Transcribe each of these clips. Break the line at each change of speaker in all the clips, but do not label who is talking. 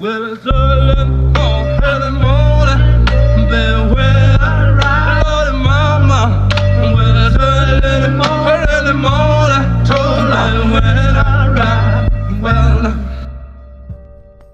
Well, it's all in
all,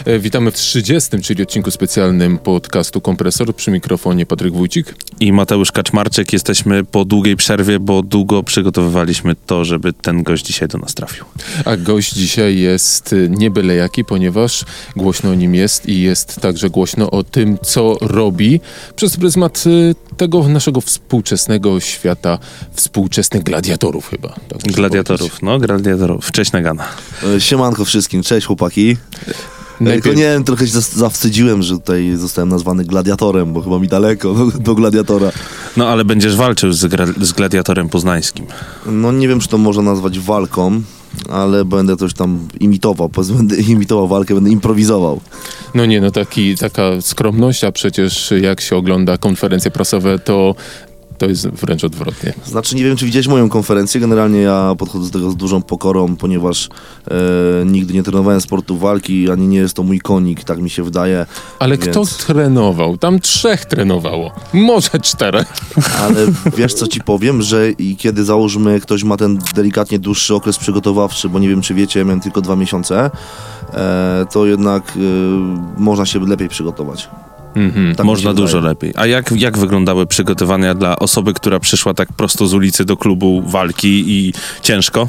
Witamy w 30, czyli odcinku specjalnym podcastu Kompresor. Przy mikrofonie Patryk Wójcik.
i Mateusz Kaczmarczyk. Jesteśmy po długiej przerwie, bo długo przygotowywaliśmy to, żeby ten gość dzisiaj do nas trafił.
A gość dzisiaj jest e, nie byle jaki, ponieważ głośno o nim jest i jest także głośno o tym, co robi przez pryzmat e, tego naszego współczesnego świata, współczesnych gladiatorów chyba. tak
Gladiatorów, no, gladiatorów. Cześć Nagana.
E, Siemanko wszystkim, cześć chłopaki.
Najpierw-
Tylko nie wiem, trochę się zawstydziłem, że tutaj zostałem nazwany gladiatorem, bo chyba mi daleko do, do gladiatora.
No, ale będziesz walczył z, z gladiatorem poznańskim.
No nie wiem, czy to można nazwać walką, ale będę coś tam imitował, będę imitował walkę, będę improwizował.
No nie, no taki, taka skromność, a przecież jak się ogląda konferencje prasowe, to to jest wręcz odwrotnie.
Znaczy nie wiem, czy widziałeś moją konferencję, generalnie ja podchodzę do tego z dużą pokorą, ponieważ e, nigdy nie trenowałem sportu walki, ani nie jest to mój konik, tak mi się wydaje.
Ale
Więc-
kto trenował? Tam trzech trenowało. Może czterech.
Ale wiesz co ci powiem, że i kiedy załóżmy ktoś ma ten delikatnie dłuższy okres przygotowawczy, bo nie wiem czy wiecie, miałem tylko dwa miesiące, e, to jednak e, można się lepiej przygotować.
Mhm.
Tak
Można dużo
wydaje.
lepiej. A jak, jak wyglądały przygotowania dla osoby, która przyszła tak prosto z ulicy do klubu walki i ciężko?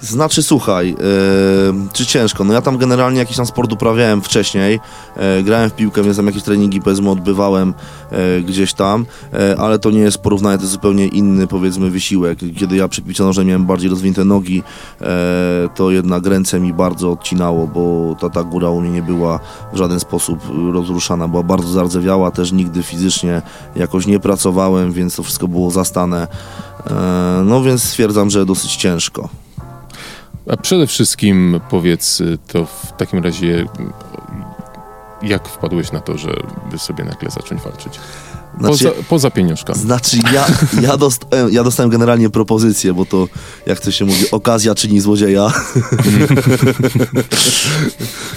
Znaczy, słuchaj, e, czy ciężko? No ja tam generalnie jakiś tam sport uprawiałem wcześniej, e, grałem w piłkę, więc tam jakieś treningi powiedzmy odbywałem e, gdzieś tam, ale to nie jest porównanie, to jest zupełnie inny powiedzmy wysiłek. Kiedy ja przy piłce miałem bardziej rozwinięte nogi, to jednak ręce mi bardzo odcinało, bo ta, ta góra u mnie nie była w żaden sposób rozruszana, była bardzo zardzewiała, też nigdy fizycznie jakoś nie pracowałem, więc to wszystko było zastane. No więc stwierdzam, że dosyć ciężko.
A przede wszystkim powiedz y, to w takim razie, jak wpadłeś na to, żeby sobie nagle zacząć walczyć?
Znaczy-
Poza, poza pieniążkami.
Znaczy ja, ja, dostałem, ja dostałem generalnie propozycję, bo to jak to się mówi, okazja czyni złodzieja.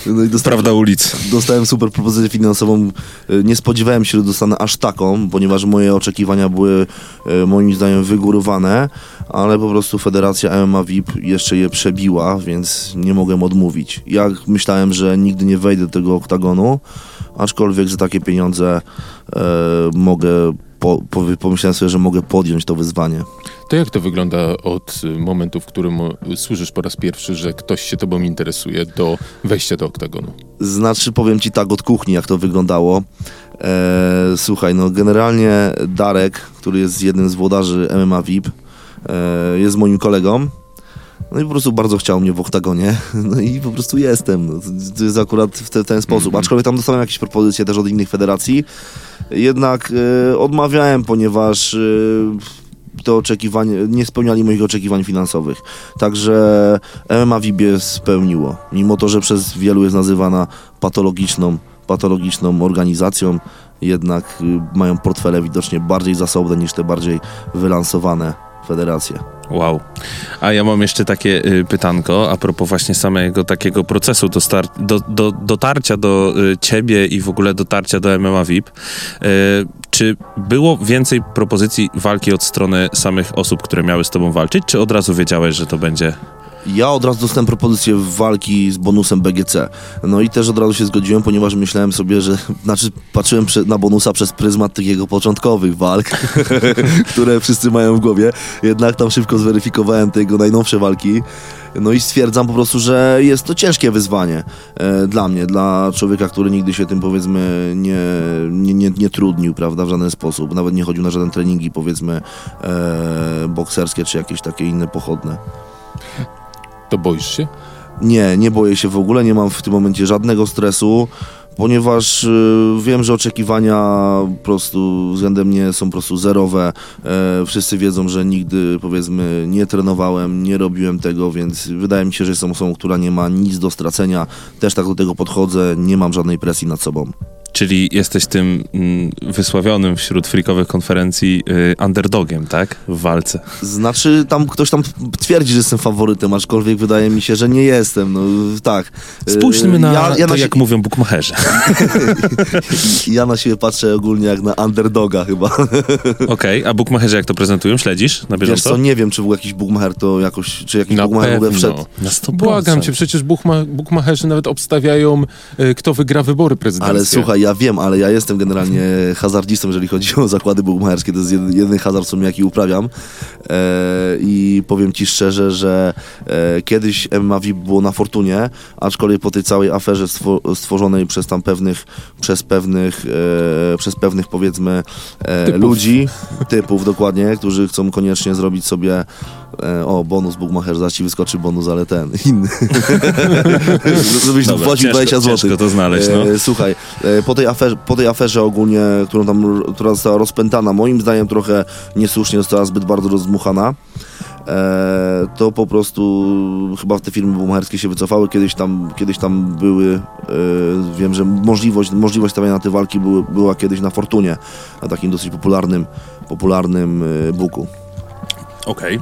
no i dostałem,
Prawda ulicy.
dostałem super propozycję finansową. Y, Nie spodziewałem się, że dostanę aż taką, ponieważ moje oczekiwania były y, moim zdaniem wygórowane, ale po prostu Federacja MMA VIP jeszcze je przebiła, więc nie mogłem odmówić. Ja myślałem, że nigdy nie wejdę do tego oktagonu, aczkolwiek za takie pieniądze e, mogę, po, po, pomyślałem sobie, że mogę podjąć to wyzwanie.
To jak to wygląda od momentu, w którym słyszysz po raz pierwszy, że ktoś się tobą interesuje do wejścia do oktagonu?
Znaczy, powiem ci tak od kuchni, jak to wyglądało. E, słuchaj, no generalnie Darek, który jest jednym z włodarzy MMA VIP, e, jest moim kolegą. No i po prostu bardzo chciał mnie w oktagonie. No i po prostu jestem. No, to- jest akurat w, te, ten sposób. Aczkolwiek tam dostałem jakieś propozycje też od innych federacji. Jednak e, odmawiałem, ponieważ e, te oczekiwania, nie spełniali moich oczekiwań finansowych. Także MMA WIBie spełniło. Mimo to, że przez wielu jest nazywana patologiczną, patologiczną organizacją, jednak y, mają portfele widocznie bardziej zasobne niż te bardziej wylansowane federacje.
Wow. A ja mam jeszcze takie y, pytanko a propos właśnie samego takiego procesu dostar- do, do, dotarcia do y, ciebie i w ogóle dotarcia do MMA VIP. Y, czy było więcej propozycji walki od strony samych osób, które miały z tobą walczyć, czy od razu wiedziałeś, że to będzie...
Ja od razu dostałem propozycję walki z bonusem BGC. No i też od razu się zgodziłem, ponieważ myślałem sobie, że znaczy patrzyłem na bonusa przez pryzmat tych jego początkowych walk, które wszyscy mają w głowie. Jednak tam szybko zweryfikowałem te jego najnowsze walki. No i stwierdzam po prostu, że jest to ciężkie wyzwanie e, dla mnie, dla człowieka, który nigdy się tym powiedzmy nie, nie, nie, nie trudnił, prawda, w żaden sposób. Nawet nie chodził na żaden treningi powiedzmy e, bokserskie czy jakieś takie inne pochodne.
To boisz się?
Nie, nie boję się w ogóle, nie mam w tym momencie żadnego stresu, ponieważ y, wiem, że oczekiwania po prostu względem mnie są po prostu zerowe. E, wszyscy wiedzą, że nigdy powiedzmy nie trenowałem, nie robiłem tego, więc wydaje mi się, że jestem osobą, która nie ma nic do stracenia. Też tak do tego podchodzę, nie mam żadnej presji nad sobą.
Czyli jesteś tym mm, wysławionym wśród freakowych konferencji y, underdogiem, tak? W walce.
Znaczy, tam ktoś tam twierdzi, że jestem faworytem, aczkolwiek wydaje mi się, że nie jestem. No tak.
Spójrzmy
Yy,
na
ja, ja
to,
na
jak mówią bukmacherzy.
Ja na siebie patrzę ogólnie jak na underdoga chyba.
Okej, a bukmacherzy jak to prezentują? Śledzisz na
Wiesz
bieżąco?
co, nie wiem, czy był jakiś bookmacher to jakoś, czy jakiś
Na
bookmacher w ogóle wszedł.
Na 100%.
Błagam cię, przecież bukma, bukmacherzy nawet obstawiają, e, kto wygra wybory prezydenckie.
Ale słuchaj, ja wiem, ale ja jestem generalnie hazardzistą, jeżeli chodzi o zakłady bookmacherskie. To jest jedy- jedyny hazard, co jaki uprawiam. E, I powiem ci szczerze, że e, kiedyś MMA VIP było na Fortunie, aczkolwiek po tej całej aferze stwo- stworzonej przez tam pewnych, przez pewnych, e, przez pewnych powiedzmy e,
Typów.
ludzi, typów dokładnie, którzy chcą koniecznie zrobić sobie o, bonus bookmacher, zaś ci wyskoczy bonus, ale ten, inny. Żebyś tu
Dobra,
płacił
ciężko-
20 zł.
ciężko to znaleźć, no.
E, Słuchaj, e, po tej, aferze, po tej aferze ogólnie, którą tam, która została rozpętana, moim zdaniem trochę niesłusznie została zbyt bardzo rozdmuchana, e, to po prostu chyba te firmy bumacherskie się wycofały. Kiedyś tam, kiedyś tam były, e, wiem, że możliwość, możliwość stawiania tej walki były, była kiedyś na Fortunie, na takim dosyć popularnym, popularnym e, booku.
Okej.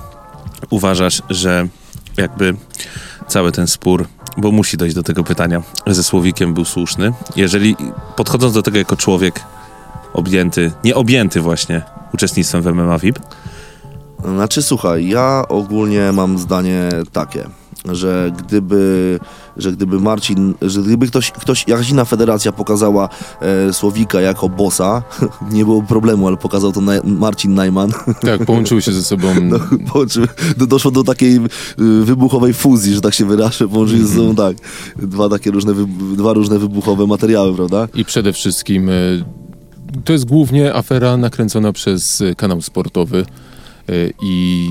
Uważasz, że jakby cały ten spór, bo musi dojść do tego pytania, ze Słowikiem był słuszny. Jeżeli podchodząc do tego jako człowiek objęty, nie objęty właśnie uczestnictwem w MMA VIP,
Znaczy, słuchaj, ja ogólnie mam zdanie takie, że gdyby, że gdyby Marcin, że gdyby ktoś, ktoś jakaś inna federacja pokazała e, Słowika jako bossa, nie było problemu, ale pokazał to Naj- Marcin Najman,
Tak, połączyły się ze sobą.
czym do, doszło do takiej y, wybuchowej fuzji, że tak się wyrażę, połączyli ze sobą tak, dwa takie różne, dwa różne wybuchowe materiały, prawda?
I przede wszystkim e, to jest głównie afera nakręcona przez e, kanał sportowy. E, I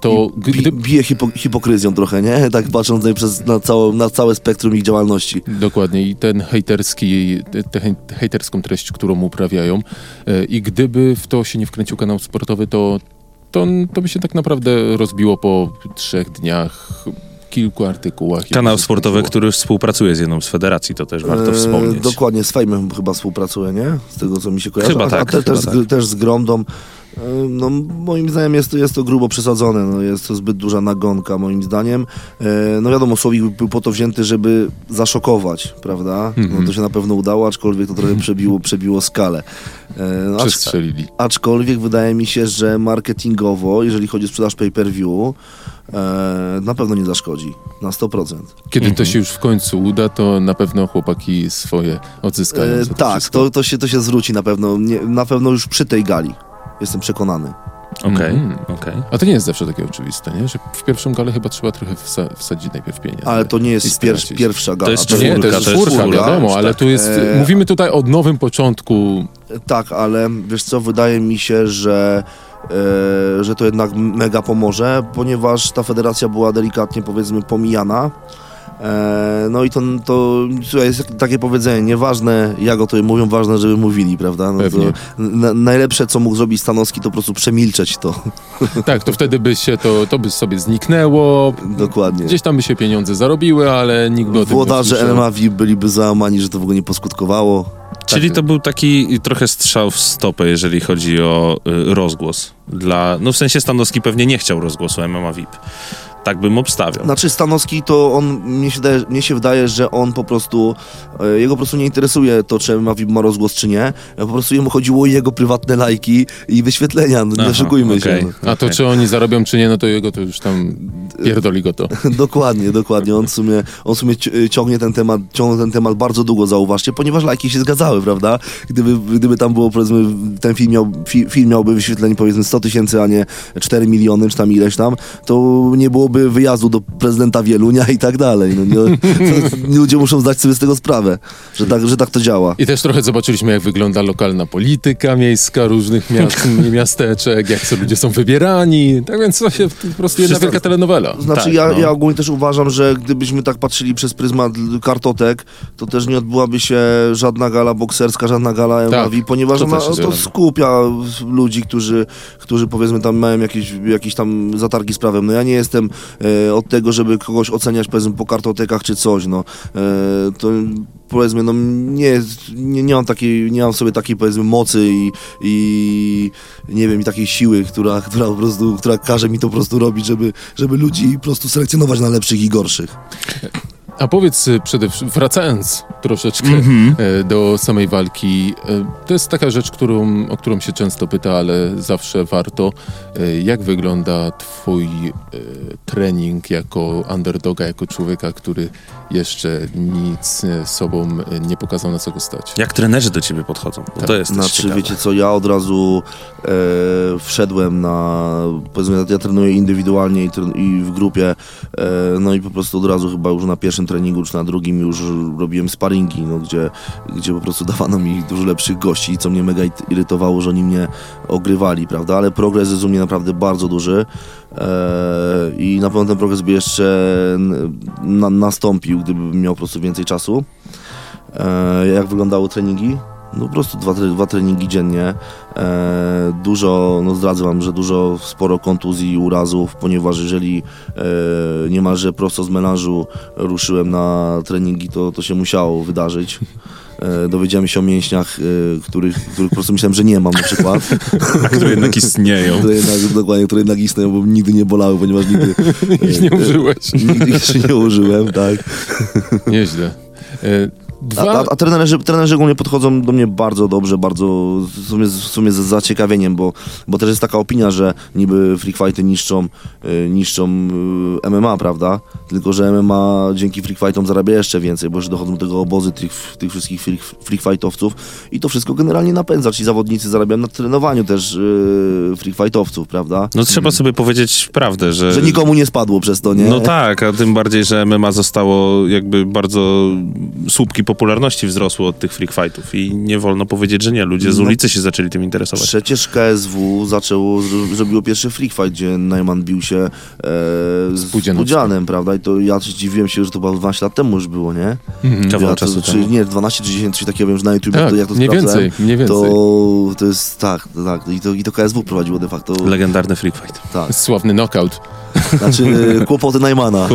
to gdy,
bije hipo, hipokryzją trochę, nie? Tak patrząc tutaj przez, na, całe, na całe spektrum ich działalności.
Dokładnie i ten hejterski, tę hej- hejterską treść, którą uprawiają e, i gdyby w to się nie wkręcił kanał sportowy, to, to, to by się tak naprawdę rozbiło po trzech dniach, kilku artykułach.
kanał sportowy, który współpracuje z jedną z federacji, to też warto
E,
wspomnieć.
Dokładnie, z Fejmem chyba współpracuje, nie? Z tego, co mi się kojarzy.
Chyba
a,
tak,
a te, też,
chyba
z,
tak.
też z Gromdą. E, No, moim zdaniem jest to, jest to grubo przesadzone, no, jest to zbyt duża nagonka moim zdaniem. E, No wiadomo, Słowik był po to wzięty, żeby zaszokować, prawda? No,
Mhm.
to się na pewno udało, aczkolwiek to trochę przebiło, przebiło skalę. E, No,
Przestrzelili.
aczkolwiek wydaje mi się, że marketingowo, jeżeli chodzi o sprzedaż pay-per-view, na pewno nie zaszkodzi, na 100%.
Kiedy
Mhm.
to się już w końcu uda, to na pewno chłopaki swoje odzyskają. To
tak,
wszystko.
to, to, się, to się zwróci na pewno, nie, na pewno już przy tej gali. Jestem przekonany.
Okej,
Mhm.
okej.
A to nie jest zawsze takie oczywiste, nie? Że w pierwszą galę chyba trzeba trochę wsa- wsadzić najpierw pieniędzy.
Ale to nie jest pierwsza gala.
jest
To to
czwórka,
jest
to jest
czwórka, wiadomo, ale
tak.
tu jest,
E,
mówimy tutaj o nowym początku.
Tak, ale wiesz co, wydaje mi się, że, e, że to jednak mega pomoże, ponieważ ta federacja była delikatnie, powiedzmy, pomijana. E, no i to, to słuchaj, jest takie powiedzenie, nieważne jak o to mówią, ważne, żeby mówili, prawda? No na, najlepsze, co mógł zrobić Stanowski, to po prostu przemilczeć to.
Tak, to wtedy by się to, to by sobie zniknęło.
Dokładnie.
Gdzieś tam by się pieniądze zarobiły, ale nikt by o tym nie
Włodarze. MMA VIP byliby załamani, że to w ogóle nie poskutkowało.
Czyli
Tak.
to był taki trochę strzał w stopę, jeżeli chodzi o y, rozgłos. Dla, no w sensie Stanowski pewnie nie chciał rozgłosu MMA VIP. Tak bym obstawiał.
Znaczy Stanowski to on, mnie się, daje, mnie się wydaje, że on po prostu, e, jego po prostu nie interesuje to, czy ma, ma rozgłos, czy nie. Po prostu jemu chodziło o jego prywatne lajki i wyświetlenia, no, nie
Aha,
oszukujmy
okej.
się. No.
A to
Okej.
czy oni zarobią, czy nie, no to jego to już tam pierdoli go to.
dokładnie, dokładnie. On w sumie, on w sumie ci- ciągnie ten temat, ciągnął ten temat bardzo długo, zauważcie, ponieważ lajki się zgadzały, prawda? Gdyby, gdyby tam było, powiedzmy, ten film, miał, fi, film miałby wyświetleń, powiedzmy, 100 tysięcy, a nie 4 miliony, czy tam ileś tam, to nie byłoby wyjazdu do prezydenta Wielunia i tak dalej. No, nie, ludzie muszą zdać sobie z tego sprawę, że tak, że tak to działa.
I też trochę zobaczyliśmy, jak wygląda lokalna polityka miejska różnych miast, miasteczek, jak co ludzie są wybierani. Tak więc to się po prostu jedna wielka telenowela.
Znaczy
Tak,
ja,
no.
ja ogólnie też uważam, że gdybyśmy tak patrzyli przez pryzmat kartotek, to też nie odbyłaby się żadna gala bokserska, żadna gala
Tak,
MAVI, ponieważ
to
ona, to skupia ludzi, którzy, którzy powiedzmy tam mają jakieś, jakieś tam zatargi z prawem. No ja nie jestem od tego, żeby kogoś oceniać powiedzmy po kartotekach czy coś, no. E, to powiedzmy, no nie, nie, nie mam takiej, nie mam sobie takiej powiedzmy mocy i, i nie wiem, i takiej siły, która, która po prostu, która każe mi to po prostu robić, żeby, żeby ludzi po prostu selekcjonować na lepszych i gorszych.
A powiedz y, przede wszystkim, wracając troszeczkę e, do samej walki, e, to jest taka rzecz, którą, o którą się często pyta, ale zawsze warto. E, Jak wygląda twój trening jako underdoga, jako człowieka, który jeszcze nic sobą nie pokazał, na co go stać?
Jak trenerzy do ciebie podchodzą? Bo to jest
Znaczy,
ciekawe.
wiecie co, ja od razu e, wszedłem na, powiedzmy, ja, ja trenuję indywidualnie i, i w grupie, e, no i po prostu od razu chyba już na pierwszym treningu, czy na drugim już robiłem sparingi, no, gdzie, gdzie po prostu dawano mi dużo lepszych gości, co mnie mega irytowało, że oni mnie ogrywali, prawda, ale progres jest u mnie naprawdę bardzo duży e, i na pewno ten progres by jeszcze na, nastąpił, gdybym miał po prostu więcej czasu. E, jak wyglądały treningi? No po prostu dwa, dwa treningi dziennie. E, dużo, no zdradzę wam, że dużo, sporo kontuzji i urazów, ponieważ jeżeli e, niemalże prosto z melanżu ruszyłem na treningi, to, to się musiało wydarzyć. E, dowiedziałem się o mięśniach, e, których, których po prostu myślałem, że nie mam na przykład.
A które jednak istnieją.
Które jednak, dokładnie, które jednak istnieją, bo nigdy nie bolały, ponieważ nigdy,
Ich nie użyłeś.
nigdy jeszcze nie użyłem, tak.
Nieźle. E,
A,
Dwa...
a, a trenerzy, trenerzy ogólnie podchodzą do mnie bardzo dobrze, bardzo w sumie, w sumie z zaciekawieniem, bo, bo też jest taka opinia, że niby freak fighty niszczą, y, niszczą y, MMA, prawda? Tylko, że MMA dzięki freak fightom zarabia jeszcze więcej, bo już dochodzą do tego obozy tych, tych wszystkich freak, freak fightowców i to wszystko generalnie napędza, ci zawodnicy zarabiają na trenowaniu też y, freak fightowców, prawda?
No trzeba sobie powiedzieć prawdę, że...
Że nikomu nie spadło przez to, nie?
No tak, a tym bardziej, że MMA zostało jakby bardzo słupki popularności wzrosły od tych freak fightów i nie wolno powiedzieć, że nie. Ludzie z
No.
ulicy się zaczęli tym interesować.
Przecież KSW zaczęło, zro- zrobiło pierwszy free fight, gdzie Najman bił się e, z. Pudzianem, prawda? I to ja dziwiłem się, że to chyba 12 lat temu już było, nie?
Mhm.
Kawał
ja to,
czasu
czy,
temu.
Nie, 12 czy 10, coś takiego wiem, że na YouTube,
Tak,
to, jak to
mniej
sprawdzałem,
więcej, mniej więcej.
To, to jest, tak, tak. I to, I to KSW prowadziło de facto.
Legendarny freak fight.
Tak.
Sławny knockout
Znaczy e, kłopoty Najmana.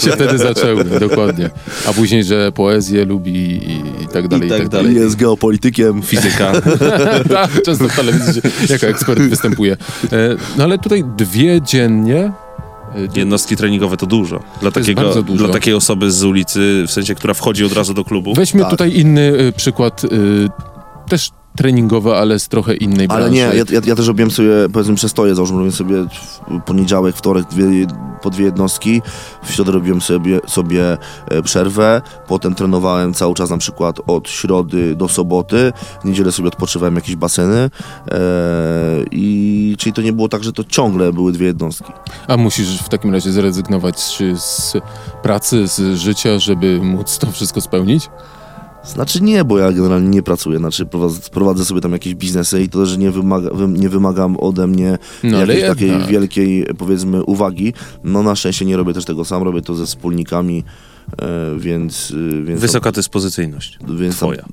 się wtedy zaczęły, dokładnie. A później, że poezję lubi i, i tak dalej, i tak,
tak
dalej.
Jest geopolitykiem.
Fizyka.
tak, często w telewizji jako ekspert występuje. E, No ale tutaj dwie dziennie. e,
Jednostki treningowe to dużo. Dla,
To
takiego,
dużo.
dla takiej osoby z ulicy, w sensie, która wchodzi od razu do klubu.
Weźmy
Tak.
tutaj inny y, przykład, y, też treningowy, ale z trochę innej branży.
Ale nie, ja, ja, ja też robiłem sobie, powiedzmy, przestoje, załóżmy, robiłem sobie w poniedziałek, wtorek dwie, po dwie jednostki, w środę robiłem sobie, sobie e, przerwę, potem trenowałem cały czas na przykład od środy do soboty, w niedzielę sobie odpoczywałem jakieś baseny e, i czyli to nie było tak, że to ciągle były dwie jednostki.
A musisz w takim razie zrezygnować czy z pracy, z życia, żeby móc to wszystko spełnić?
Znaczy nie, bo ja generalnie nie pracuję, znaczy prowadzę, prowadzę sobie tam jakieś biznesy i to też nie, wymaga, wym- nie wymagam ode mnie
No,
jakiejś takiej
jednak.
wielkiej, powiedzmy, uwagi. No na szczęście nie robię też tego sam, robię to ze wspólnikami, e, więc... e, więc
Wysoka dyspozycyjność.
więc tam,
Twoja.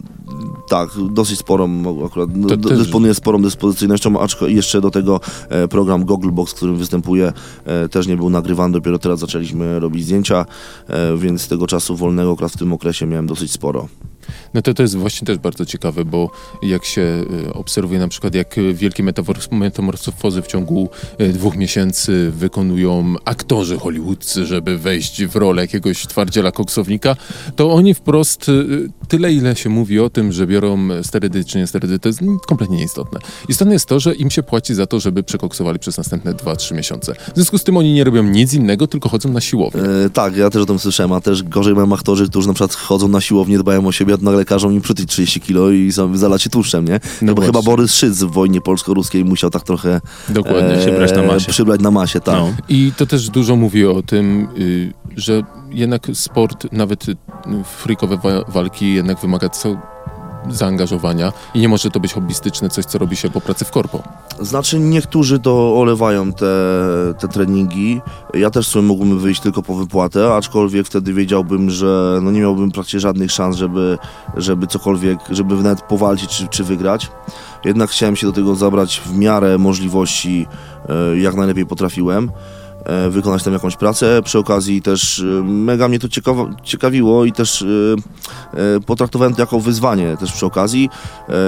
tak, dosyć sporą akurat,
To też-
dysponuję sporą dyspozycyjnością, aczkolwiek jeszcze do tego e, program Gogglebox, w którym występuję, też nie był nagrywany, dopiero teraz zaczęliśmy robić zdjęcia, więc tego czasu wolnego akurat w tym okresie miałem dosyć sporo.
No to, to jest właśnie też bardzo ciekawe, bo jak się y, obserwuje na przykład, jak y, wielkie metamor- metamorfozy w ciągu y, dwóch miesięcy wykonują aktorzy hollywoodzcy, żeby wejść w rolę jakiegoś twardziela koksownika, to oni wprost tyle, ile się mówi o tym, że biorą sterydy czy nie sterydy, to jest kompletnie nieistotne. Istotne jest to, że im się płaci za to, żeby przekoksowali przez następne 2-3 miesiące. W związku z tym oni nie robią nic innego, tylko chodzą na siłownię.
E, tak, ja też o tym słyszałem, a też gorzej mają aktorzy, którzy na przykład chodzą na siłownię, dbają o siebie, nagle każą im przytyć 30 kilo i zalać się tłuszczem, nie?
No
bo chyba. Borys Szyc w wojnie polsko-ruskiej musiał tak trochę
Dokładnie.
przybrać na masie.
przybrać na masie, tak.
No.
I to też dużo mówi o tym, y, że jednak sport, nawet y, freakowe wa- walki jednak wymaga co zaangażowania i nie może to być hobbystyczne coś, co robi się po pracy w korpo.
Znaczy niektórzy to olewają te, te treningi. Ja też sobie mógłbym wyjść tylko po wypłatę, aczkolwiek wtedy wiedziałbym, że no nie miałbym praktycznie żadnych szans, żeby, żeby cokolwiek, żeby nawet powalczyć czy, czy wygrać. Jednak chciałem się do tego zabrać w miarę możliwości, e, jak najlepiej potrafiłem. E, wykonać tam jakąś pracę. Przy okazji też e, mega mnie to ciekawa, ciekawiło i też e, potraktowałem to jako wyzwanie też przy okazji.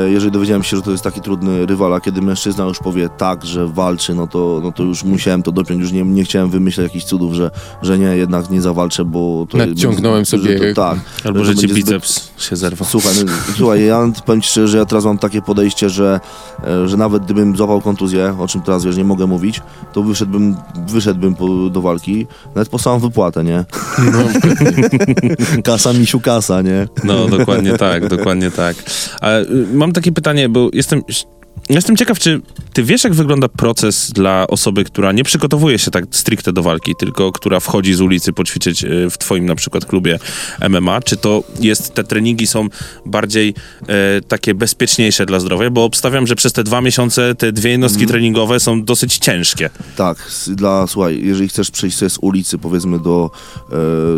Jeżeli dowiedziałem się, że to jest taki trudny rywal, a kiedy mężczyzna już powie tak, że walczy, no to, no to już musiałem to dopiąć, już nie, nie chciałem wymyślać jakichś cudów, że, że nie, jednak nie zawalczę, bo to...
Nadciągnąłem sobie-
Że to, tak.
Albo
to
że ci
będzie zbyt-
biceps się zerwał.
Słuchaj, no, słuchaj, ja powiem ci szczerze, że ja teraz mam takie podejście, że, że nawet gdybym złapał kontuzję, o czym teraz wiesz, nie mogę mówić, to wyszedłbym, wyszedłbym po, do walki, nawet po samą wypłatę, nie? kasa misiu kasa, nie?
No, dokładnie tak, dokładnie tak. A, y, mam takie pytanie, bo jestem... Jestem ciekaw, czy ty wiesz, jak wygląda proces dla osoby, która nie przygotowuje się tak stricte do walki, tylko która wchodzi z ulicy poćwiczyć y, w twoim na przykład klubie MMA? Czy to jest, te treningi są bardziej e, takie bezpieczniejsze dla zdrowia? Bo obstawiam, że przez te dwa miesiące te dwie jednostki treningowe są dosyć ciężkie.
Tak, dla, słuchaj, jeżeli chcesz przejść sobie z ulicy, powiedzmy, do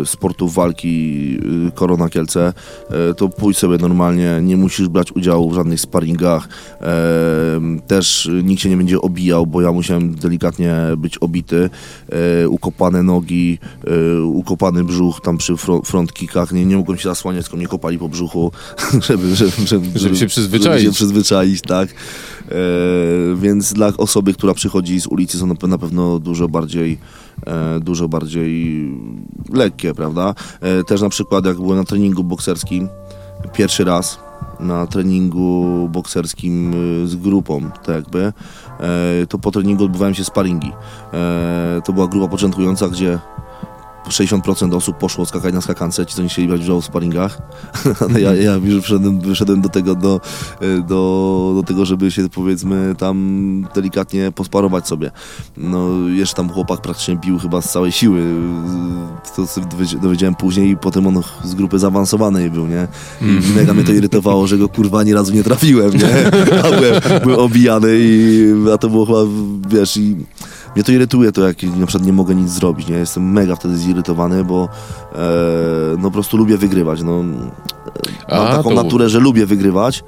e, sportu walki e, Korona Kielce, e, to pójdź sobie normalnie, nie musisz brać udziału w żadnych sparingach, e, też nikt się nie będzie obijał, bo ja musiałem delikatnie być obity, e, ukopane nogi, e, ukopany brzuch tam przy fro, front kickach, nie, nie mogłem się zasłaniać, tylko mnie kopali po brzuchu, żeby, żeby, żeby,
Żeby się przyzwyczaić.
Żeby się przyzwyczaić, tak. E, więc dla osoby, która przychodzi z ulicy są na pe- na pewno dużo bardziej dużo bardziej lekkie, prawda? Też na przykład jak byłem na treningu bokserskim pierwszy raz na treningu bokserskim y, z grupą, tak jakby, e, to po treningu odbywają się sparingi. E, to była grupa początkująca, gdzie 60% osób poszło skakać na skakance, ci co nie chcieli brać udziału w sparingach. Ale ja, ja już wyszedłem, wyszedłem do tego, do, e, do, do tego, żeby się powiedzmy tam delikatnie posparować sobie. No jeszcze tam chłopak praktycznie bił chyba z całej siły. To sobie dowiedz- dowiedziałem później i potem on z grupy zaawansowanej był, nie? I mega mnie to irytowało, że go kurwa ani razu nie trafiłem, nie? A byłem, byłem obijany i a to było chyba, wiesz, i mnie to irytuje to, jak na przykład nie mogę nic zrobić, nie? Jestem mega wtedy zirytowany, bo e, no po prostu lubię wygrywać, no. Mam
A,
taką
to-
naturę, że lubię wygrywać.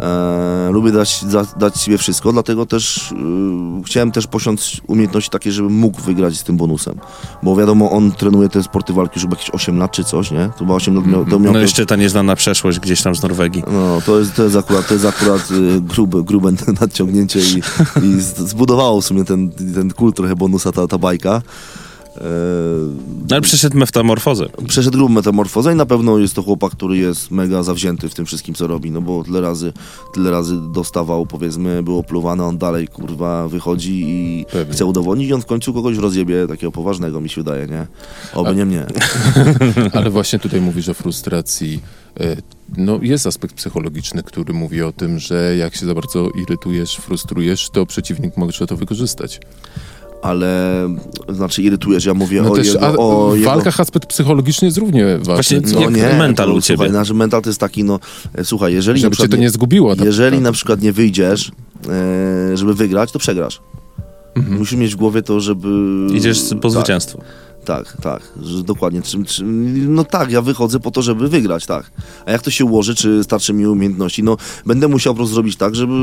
E, lubię dać, za, dać sobie wszystko, dlatego też e, chciałem też posiąść umiejętności takie, żebym mógł wygrać z tym bonusem. Bo wiadomo, on trenuje te sporty walki już chyba jakieś 8 lat czy coś, nie? To chyba 8 lat miał, to miał
No jeszcze ta nieznana przeszłość gdzieś tam z Norwegii.
no, to jest, to jest akurat, to jest akurat y, grube, grube nadciągnięcie i, i zbudowało w sumie ten, ten kult trochę bonusa ta, ta bajka.
No ale przeszedł metamorfozę.
przeszedł grubą metamorfozę i na pewno jest to chłopak, który jest mega zawzięty w tym wszystkim, co robi, no bo tyle razy, tyle razy dostawał, powiedzmy, było pluwane, on dalej, kurwa, wychodzi i
Pewnie.
chce udowodnić i on w końcu kogoś rozjebie, takiego poważnego, mi się wydaje, nie? Oby nie mnie.
Ale właśnie tutaj mówisz o frustracji. E, No, jest aspekt psychologiczny, który mówi o tym, że jak się za bardzo irytujesz, frustrujesz, to przeciwnik może to wykorzystać.
Ale, znaczy irytujesz, ja mówię
No
o
też
jego...
a,
o
w
jego...
walkach aspekt psychologiczny jest równie ważny.
Właśnie
co-
jak mental
to,
u ciebie?
Słuchaj, nasz mental to jest taki, no, e, słuchaj, jeżeli na
żeby cię
przykład
to nie zgubiło. tak
jeżeli
naprawdę.
na przykład nie wyjdziesz, e, żeby wygrać, to przegrasz. Musisz mieć w głowie to, żeby...
Idziesz po
tak,
zwycięstwo.
Tak, tak, dokładnie. Czym, czym, no tak, ja wychodzę po to, żeby wygrać, tak. A jak to się ułoży, czy starczy mi umiejętności? No, będę musiał po prostu zrobić tak, żeby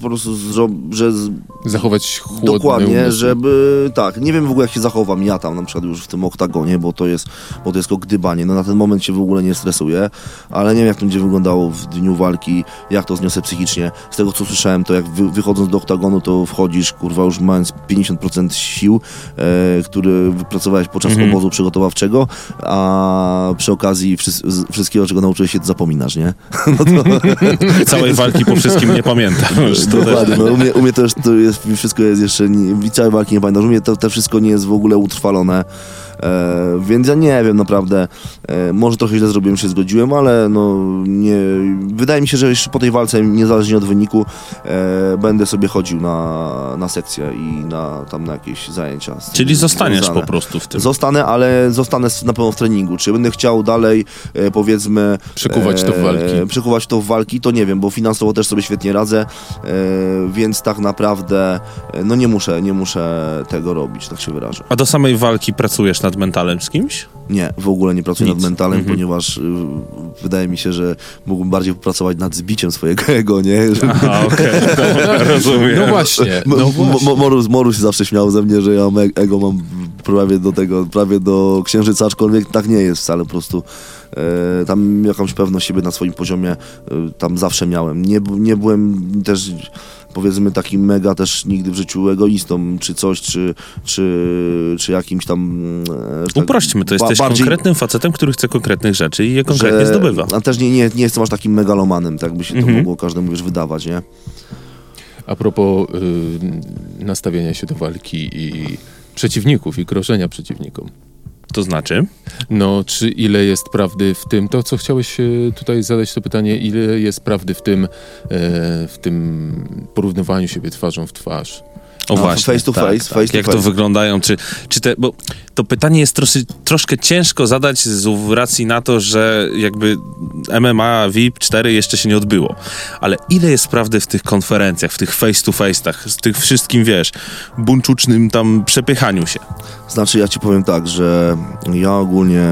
po prostu, zro- że z,
Zachować chłodny
Dokładnie,
umysł.
żeby tak, nie wiem w ogóle jak się zachowam ja tam na przykład już w tym oktagonie, bo to jest, bo to jest gdybanie, no na ten moment się w ogóle nie stresuję, ale nie wiem jak to będzie wyglądało w dniu walki, jak to zniosę psychicznie, z tego co słyszałem to jak wy, wychodząc do oktagonu to wchodzisz kurwa już mając 50% sił, e, które wypracowałeś podczas obozu przygotowawczego, a przy okazji wszys- wszystkiego czego nauczyłeś się zapominasz, nie? No to,
Całej walki po wszystkim nie pamiętam. Też...
Dokładnie, no, u, mnie, u mnie to, już, to jest, wszystko jest jeszcze, nie, całej walki nie pamiętam, u mnie to, to wszystko nie jest w ogóle utrwalone, więc ja nie wiem naprawdę, e, może trochę źle zrobiłem, się zgodziłem, ale no nie, wydaje mi się, że jeszcze po tej walce, niezależnie od wyniku, e, będę sobie chodził na, na sekcję i na, tam na jakieś zajęcia.
Czyli zostaniesz
związane.
po prostu w tym.
Zostanę, ale zostanę na pewno w treningu. Czy będę chciał dalej, e, powiedzmy...
Przekuwać to w walki.
Przekuwać to w walki, to nie wiem, bo finansowo też sobie świetnie radzę, e, więc tak naprawdę e, no nie muszę, nie muszę tego robić, tak się wyrażę.
A do samej walki pracujesz nad mentalem z kimś?
Nie, w ogóle nie pracuję
Nic.
nad mentalem,
Mhm.
ponieważ y, wydaje mi się, że mógłbym bardziej popracować nad zbiciem swojego ego, nie? Że,
Aha, okej, dobra, rozumiem.
No właśnie, no właśnie.
Mo- Morus, Morus się zawsze śmiał ze mnie, że ja e- ego mam prawie do tego, prawie do księżyca, aczkolwiek tak nie jest wcale po prostu. E, tam jakąś pewność siebie na swoim poziomie e, tam zawsze miałem. Nie, nie byłem też powiedzmy takim mega też nigdy w życiu egoistą, czy coś, czy, czy, czy jakimś tam... e, tak
Uprośćmy, to jesteś
bardziej-
konkretnym facetem, który chce konkretnych rzeczy i je konkretnie
że-
zdobywa.
A też nie, nie, nie jestem aż takim megalomanem, tak by się to
Mhm.
mogło każdemu już wydawać, nie?
A propos y, nastawiania się do walki i przeciwników i grożenia przeciwnikom.
To znaczy?
No, czy ile jest prawdy w tym, to co chciałeś e, tutaj zadać to pytanie, ile jest prawdy w tym, e, w tym porównywaniu siebie twarzą w twarz?
O
No,
właśnie.
face to
tak,
face,
tak.
face to
Jak to
face.
wyglądają? Czy, czy te, bo to pytanie jest troszy, troszkę ciężko zadać z racji na to, że jakby MMA VIP 4 jeszcze się nie odbyło. Ale ile jest prawdy w tych konferencjach, w tych face to face'ach, w tych wszystkim, wiesz, bunczucznym tam przepychaniu się?
Znaczy, ja ci powiem tak, że ja ogólnie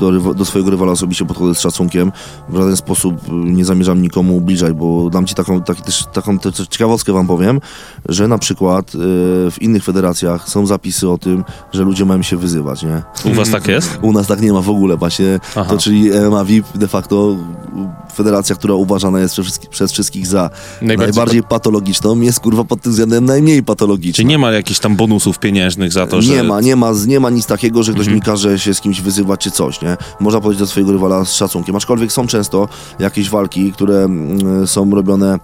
do, do swojego rywala osobiście podchodzę z szacunkiem. W żaden sposób nie zamierzam nikomu ubliżać, bo dam ci taką, taki, też, taką ciekawostkę wam powiem, że na przykład y, w innych federacjach są zapisy o tym, że ludzie mają się wyzywać, nie?
U was tak jest?
U nas tak nie ma w ogóle, właśnie
Aha.
to, czyli MMA VIP de facto federacja, która uważana jest przez, wszystkich- przez wszystkich za
Najbardziej
najbardziej, patologiczną, jest kurwa pod tym względem najmniej patologiczna.
Czy nie ma jakichś tam bonusów pieniężnych za to, że...
Nie ma, nie ma, nie ma nic takiego, że ktoś
Mhm.
mi każe się z kimś wyzywać czy coś, nie? Można podejść do swojego rywala z szacunkiem, aczkolwiek są często jakieś walki, które mm, są robione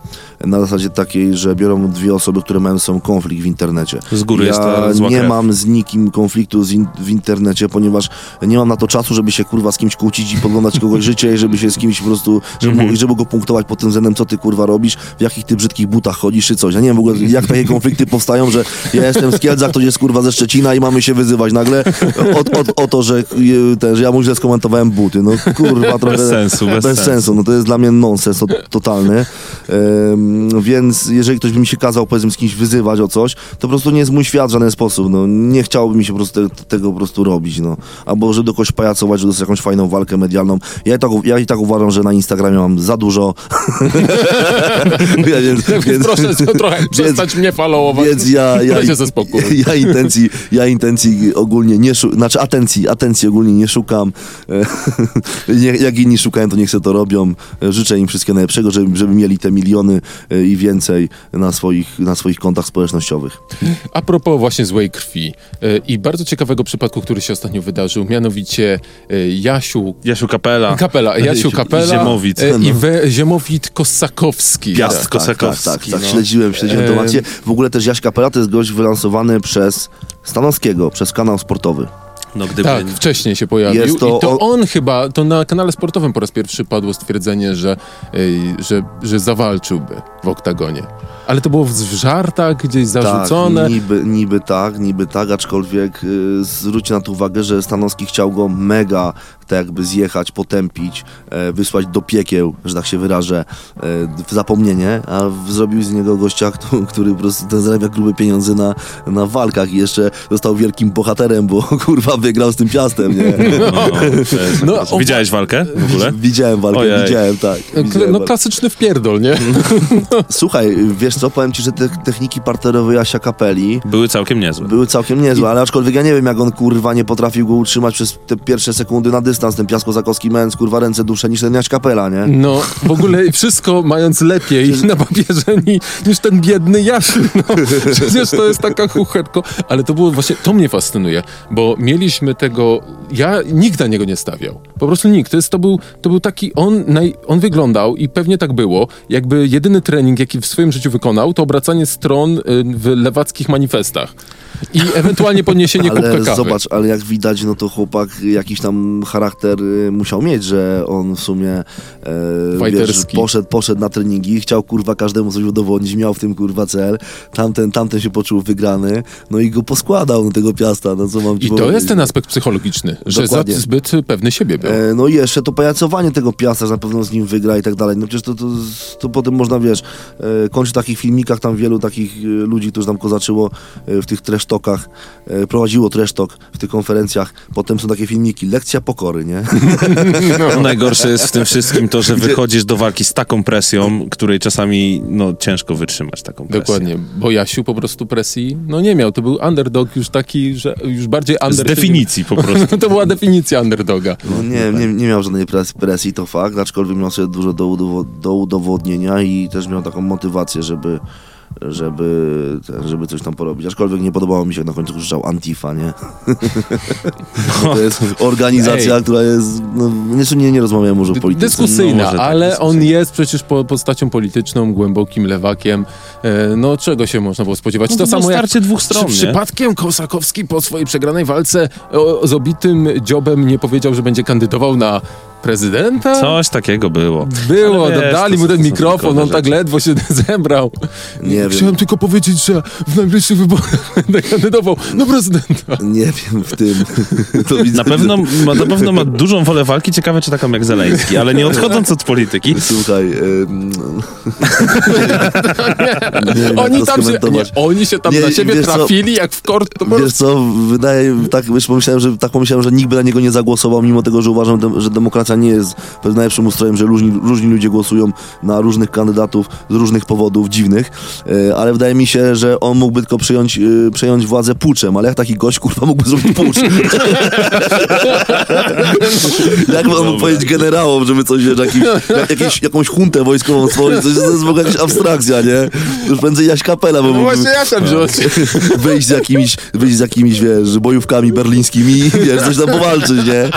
na zasadzie takiej, że biorą dwie osoby, które mają sobą konflikt w internecie.
Z góry
ja
jest zła
nie
krew.
mam z nikim konfliktu z in, w internecie, ponieważ nie mam na to czasu, żeby się kurwa z kimś kłócić i podglądać kogoś życie i żeby się z kimś po prostu, żeby,
Mhm.
żeby go punktować pod tym względem, co ty kurwa robisz, w jakich ty brzydkich butach chodzisz czy coś. Ja nie wiem w ogóle, jak takie konflikty powstają, że ja jestem z Kielca, ktoś jest kurwa ze Szczecina i mamy się wyzywać nagle o, o, o to, że, ten, że ja mu źle skomentowałem buty. No kurwa, trochę...
sensu, bez sensu.
sensu. No to jest dla mnie nonsens to, totalny. Ym, więc jeżeli ktoś by mi się kazał, powiedzmy, z kimś wyzywać o coś, to po prostu nie jest mój świat w żaden sposób. No, nie chciałoby mi się po prostu te, tego po prostu robić. No. Albo żeby do kogoś pajacować, że dostać jakąś fajną walkę medialną. Ja i tak, ja i tak uważam, że na Instagramie mam za dużo. ja, więc, więc,
Proszę trochę przestać mnie followować.
więc ja, ja,
spokój.
ja intencji, ja intencji ogólnie nie szukam, znaczy atencji, atencji ogólnie nie szukam. Nie, jak inni szukają, to niech sobie to robią. Życzę im wszystkiego najlepszego, żeby, żeby mieli te miliony e, i więcej na swoich, na swoich kontach społecznościowych.
A propos właśnie złej krwi e, i bardzo ciekawego przypadku, który się ostatnio wydarzył, mianowicie e, Jasiu
Jasiu Kapela.
Kapela, Jasiu Kapela
Ziemowit.
E, i
No.
we, Ziemowit Kosakowski.
Piast.
Tak,
Kosakowski,
Tak, tak, tak.
no.
Śledziłem, śledziłem
E,
akcję. W ogóle też Jaś Kapela to jest gość wylansowany przez Stanowskiego, przez kanał sportowy.
No gdyby...
Tak, wcześniej się pojawił
to
i to on chyba, to na kanale sportowym po raz pierwszy padło stwierdzenie, że, ej, że, że zawalczyłby w oktagonie. Ale to było w żartach gdzieś zarzucone.
Tak, niby, niby tak, niby tak, aczkolwiek y, zwróćcie na to uwagę, że Stanowski chciał go mega tak jakby zjechać, potępić, e, wysłać do piekieł, że tak się wyrażę, e, w zapomnienie, a zrobił z niego gościa, który, który po prostu ten zarabia grube pieniądze na, na walkach i jeszcze został wielkim bohaterem, bo kurwa wygrał z tym piastem, nie?
No,
No, o-
Widziałeś walkę w ogóle?
Widziałem walkę,
Ojej.
widziałem, tak.
Kla-
Widziałem
no
walkę.
klasyczny wpierdol, nie?
Słuchaj, wiesz co, powiem ci, że te techniki parterowe Jasia Kapeli
Były całkiem niezłe.
były całkiem niezłe, ale aczkolwiek ja nie wiem, jak on kurwa nie potrafił go utrzymać przez te pierwsze sekundy na dystans, ten Piasko-Zakowski mając kurwa ręce dłuższe niż ten Jaś Kapela, nie?
No, w ogóle wszystko mając lepiej na papierze ni, niż ten biedny Jasiu. No, przecież to jest taka chucherko. Ale to było właśnie, to mnie fascynuje, bo mieliśmy tego, ja nikt na niego nie stawiał. Po prostu nikt. To, jest, to, był, to był taki, on, naj, on wyglądał i pewnie tak było, jakby jedyny trening, jaki w swoim życiu wykonał, to obracanie stron y, w lewackich manifestach. I ewentualnie podniesienie kubka
Ale
kawy.
zobacz, ale jak widać, no to chłopak jakiś tam charakter y, musiał mieć, że on w sumie e, wiesz, poszedł, poszedł na treningi, chciał kurwa każdemu coś udowodnić, miał w tym kurwa cel, tamten, tamten się poczuł wygrany, no i go poskładał na tego piasta, no co mam ci
I to
powiedzieć?
jest ten aspekt psychologiczny, że za zbyt pewny siebie był.
E, no i jeszcze to pajacowanie tego piasta, że na pewno z nim wygra i tak dalej. No przecież to, to, to potem można, wiesz, e, kończy w takich filmikach tam wielu takich e, ludzi, którzy tam kozaczyło e, w tych trash tresztokach, e, prowadziło tresztok w tych konferencjach. Potem są takie filmiki, lekcja pokory, nie?
No. Najgorsze jest w tym wszystkim to, że wychodzisz do walki z taką presją, której czasami no, ciężko wytrzymać taką presję.
Dokładnie, bo Jasiu po prostu presji no nie miał. To był underdog już taki, że już bardziej
Z
under...
definicji po prostu.
to była definicja underdoga.
No nie, nie, nie miał żadnej pres- presji, to fakt, aczkolwiek miał sobie dużo do, do udowodnienia i też miał taką motywację, żeby, żeby, żeby coś tam porobić. Aczkolwiek nie podobało mi się, jak na końcu krzyczał Antifa, nie? to jest organizacja,
Ej.
która jest, no, nie, nie, nie rozmawiamy może o polityce.
Dyskusyjna,
No, może tak,
ale
dyskusyjna.
on jest przecież po, postacią polityczną, głębokim lewakiem. E, no czego się można było spodziewać?
No,
to
to
samo jak
starcie dwóch stron,
Czy
nie?
przypadkiem Kosakowski po swojej przegranej walce o, z obitym dziobem nie powiedział, że będzie kandydował na prezydenta?
Coś takiego było.
Było,
wiesz,
dali mu ten mikrofon, on tak ledwo się zebrał.
Nie wiem.
Chciałem tylko powiedzieć, że w najbliższych wyborach będę kandydował na prezydenta.
Nie wiem, w tym. to widzę,
Na pewno, ma, na pewno ma dużą wolę walki, ciekawe czy taką jak Zeleński, ale nie odchodząc od polityki,
Słuchaj, ym, nie wiem, jak
Oni tam się, nie, oni się tam
Nie,
na siebie
wiesz co?
trafili jak w kort.
Wiesz
prostu-
co, wydaje, tak, wiesz, pomyślałem, że, tak pomyślałem, że nikt by na niego nie zagłosował, mimo tego, że uważam, że demokracja nie jest pewnym najlepszym ustrojem, że różni, różni ludzie głosują na różnych kandydatów z różnych powodów dziwnych, e, ale wydaje mi się, że on mógłby tylko przejąć, e, przejąć władzę puczem, ale jak taki gość, kurwa, mógłby zrobić pucz? jak on mógł powiedzieć generałom, żeby coś, wiesz, jakiś, jak, jakieś, jakąś huntę wojskową stworzyć, coś, to jest w ogóle jakaś abstrakcja, nie? Już prędzej Jaś Kapela, bo
No
mógłby-
właśnie ja tam
wyjść z jakimiś, wyjść z jakimiś, wiesz, bojówkami berlińskimi wiesz, coś tam powalczyć, nie?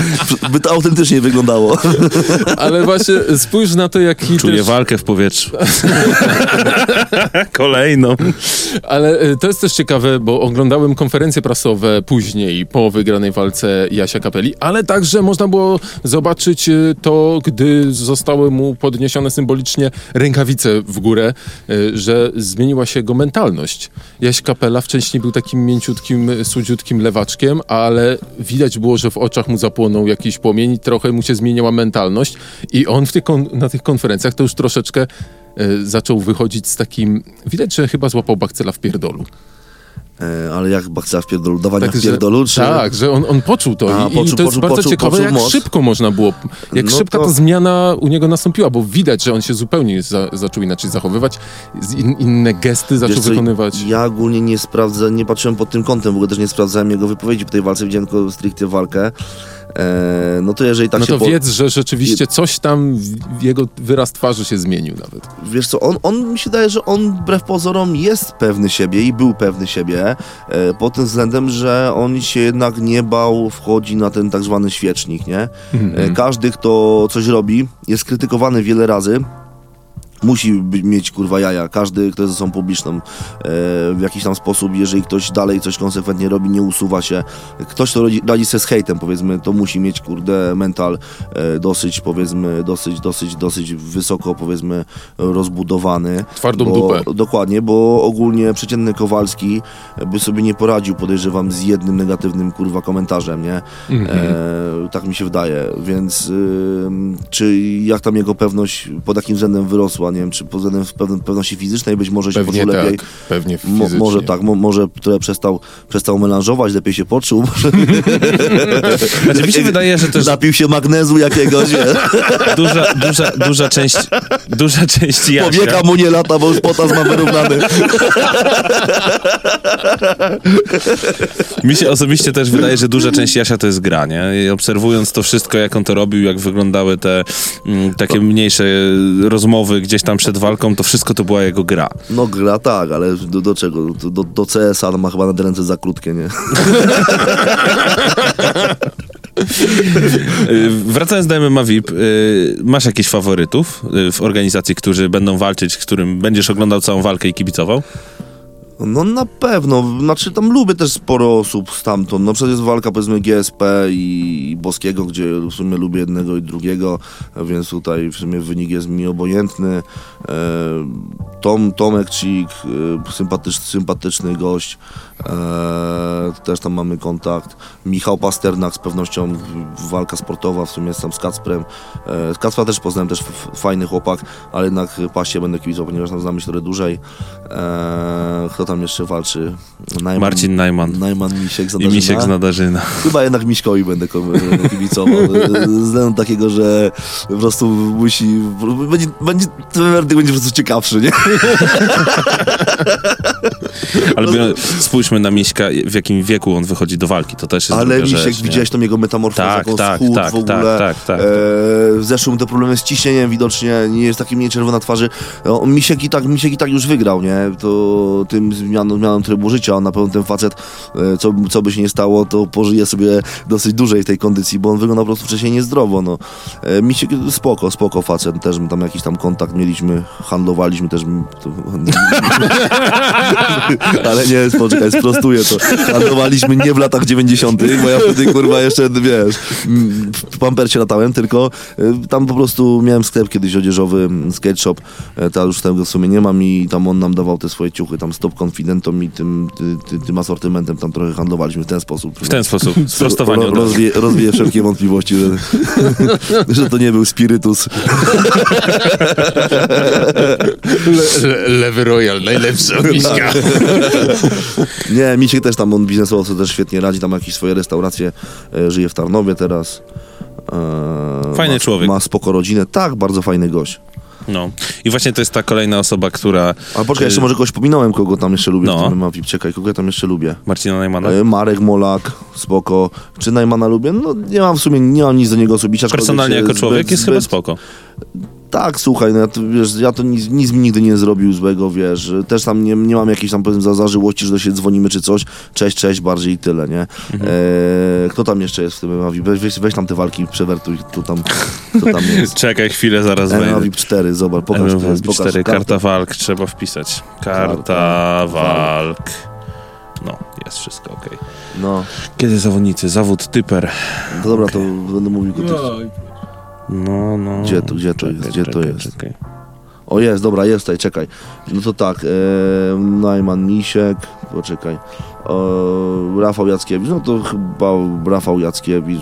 By to autentycznie wyglądało.
Ale właśnie spójrz na to, jak Hitler...
czuję walkę w powietrzu. Kolejną.
Ale e, to jest też ciekawe, bo oglądałem konferencje prasowe później, po wygranej walce Jasia Kapeli, ale także można było zobaczyć e, to, gdy zostały mu podniesione symbolicznie rękawice w górę, e, że zmieniła się jego mentalność. Jaś Kapela wcześniej był takim mięciutkim, słodziutkim lewaczkiem, ale widać było, że w oczach mu zapłonął jakiś płomień, trochę mu się zmieniła mentalność i on w tych na tych konferencjach to już troszeczkę e, zaczął wychodzić z takim... Widać, że chyba złapał bakcyla w pierdolu.
E, ale jak bakcja w pierdolu? Dawania w
że-
pierdolu? Czy...
Tak, że on, on poczuł to
A,
i, i
poczuł-
to jest
poczuł-
bardzo ciekawe, jak
moc.
szybko można było, jak
No
szybka
to-
ta zmiana u niego nastąpiła, bo widać, że on się zupełnie za, zaczął inaczej zachowywać, in, inne gesty zaczął
Wiesz co,
wykonywać.
Ja ogólnie nie sprawdzę, nie patrzyłem pod tym kątem, w ogóle też nie sprawdzałem jego wypowiedzi po tej walce, widziałem tylko stricte walkę. E, no to jeżeli tak
no
się...
to
po-
wiedz, że rzeczywiście coś tam, jego wyraz twarzy się zmienił nawet.
Wiesz co, on, on mi się daje, że on wbrew pozorom jest pewny siebie i był pewny siebie e, pod tym względem, że on się jednak nie bał wchodzi na ten tak zwany świecznik, nie? E, każdy, kto coś robi, jest krytykowany wiele razy. Musi by- mieć kurwa jaja, każdy, kto jest osobą publiczną e, w jakiś tam sposób, jeżeli ktoś dalej coś konsekwentnie robi, nie usuwa się, ktoś to radzi, radzi sobie z hejtem, powiedzmy, to musi mieć kurde mental e, dosyć, powiedzmy, dosyć, dosyć, dosyć wysoko, powiedzmy, rozbudowany.
Twardą
bo,
dupę.
Dokładnie, bo ogólnie przeciętny Kowalski by sobie nie poradził, podejrzewam, z jednym negatywnym kurwa komentarzem, nie?
Mhm.
E, tak mi się wydaje, więc czy jak tam jego pewność, pod jakim względem wyrosła, nie wiem, czy pod względem pewności fizycznej być może się poczuł lepiej.
tak, pewnie
Mo,
fizycznie.
może tak, mo, może trochę przestał, przestał melanżować, lepiej się poczuł,
Znaczy, mi się wydaje, że też
napił się magnezu jakiegoś,
duża, duża, duża część, duża część Jasia...
powieka mu nie lata, bo już potas ma wyrównany.
Mi się osobiście też wydaje, że duża część Jasia to jest gra, nie? I obserwując to wszystko, jak on to robił, jak wyglądały te mm, takie mniejsze rozmowy tam przed walką, to wszystko to była jego gra.
No gra tak, ale do, do czego? Do, do, do CS-a ma chyba na ręce za krótkie, nie?
Wracając do MMA VIP, y, masz jakichś faworytów y, w organizacji, którzy będą walczyć, którym będziesz oglądał całą walkę i kibicował?
No na pewno, znaczy tam lubię też sporo osób stamtąd, no przecież jest walka powiedzmy GSP i Boskiego, gdzie w sumie lubię jednego i drugiego, więc tutaj w sumie wynik jest mi obojętny. E, Tom, Tomek Cik, e, sympatyczny, sympatyczny gość, e, też tam mamy kontakt. Michał Pasternak z pewnością walka sportowa, w sumie jest tam z Kacprem. E, z Kacpra też poznałem, też fajny chłopak, ale jednak Paście będę kibicował, ponieważ tam znamy się trochę dłużej. E, kto tam tam jeszcze walczy? Najman,
Marcin Najman.
Najman Misiek z
I
Nadarzyna.
Misiek z Nadarzyna.
Chyba jednak Miśkowi będę kibicował. e, Z względu takiego, że po prostu musi... Będzie, będzie, ten werdykt będzie po prostu ciekawszy, nie?
Ale biorę- spójrzmy na Miśka, w jakim wieku on wychodzi do walki, to też jest
Ale Misiek,
rzecz,
widziałeś tą jego metamorfozę,
Tak, tak,
schudł
tak,
w ogóle.
tak, tak, tak.
E, w zeszłym te problemy z ciśnieniem widocznie, nie jest taki mniej czerwona twarzy. O, Misiek, i tak, Misiek i tak już wygrał, nie? To tym zmianą, zmianą trybu życia, on na pewno ten facet, e, co, co by się nie stało, to pożyje sobie dosyć dłużej tej kondycji, bo on wyglądał po prostu wcześniej niezdrowo, no. E, Misiek spoko, spoko facet, też tam jakiś tam kontakt mieliśmy, handlowaliśmy też, ale nie, poczekaj, sprostuję to. Handlowaliśmy nie w latach 90., bo ja wtedy kurwa jeszcze, wiesz, w pampercie latałem, tylko y, tam po prostu miałem sklep kiedyś odzieżowy, skate shop, e, teraz już tego w sumie nie mam i tam on nam dawał te swoje ciuchy, tam stop confidentom i tym, ty, ty, tym asortymentem tam trochę handlowaliśmy w ten sposób.
W ten sposób, sprostowanie
Ro, rozwie, rozwieję wszelkie wątpliwości, że, że to nie był spirytus.
Le, le, lewy Royal, najlepszy od Miśka.
Nie, Misiek też tam, on biznesowo sobie też świetnie radzi, tam jakieś swoje restauracje, e, żyje w Tarnowie teraz. E,
Fajny
ma,
człowiek.
Ma spoko rodzinę, tak, bardzo fajny gość.
No. I właśnie to jest ta kolejna osoba, która...
A poczekaj, jeszcze może kogoś pominąłem, kogo tam jeszcze lubię
No.
w tym MMA VIP. Czekaj, kogo ja tam jeszcze lubię?
Marcina Najmana?
E, Marek Molak, spoko. Czy Najmana lubię? No nie mam w sumie, nie mam nic do niego osobiście.
Personalnie jako
zbyt-
człowiek jest
zbyt,
chyba spoko.
Tak, słuchaj, no ja to, wiesz, ja to nic, nic mi nigdy nie zrobił złego, wiesz, też tam nie, nie mam jakiejś tam powiedzmy za- zażyłości, że do siebie dzwonimy czy coś, cześć, cześć, bardziej i tyle, nie?
Mhm.
E, kto tam jeszcze jest w tym MMA VIP? Weź, weź, tam te walki, przewertuj, tu tam, tam jest.
Czekaj chwilę, zaraz wejdę.
VIP 4, zobacz, pokaż,
MMA
pokaż
4,
kartę.
karta walk, trzeba wpisać. Karta
Karta
walk. No, jest wszystko okej.
No,
Kiedy zawodnicy? Zawód typer.
to dobra, to będę mówił go też.
No, no.
Gdzie to- gdzie to
Czekaj,
jest? Gdzie to
czekaj,
jest?
czekaj.
O jest, dobra, jest tutaj, czekaj. No to tak, e, Najman Misiek, poczekaj. O, Rafał Jackiewicz, no to chyba Rafał Jackiewicz.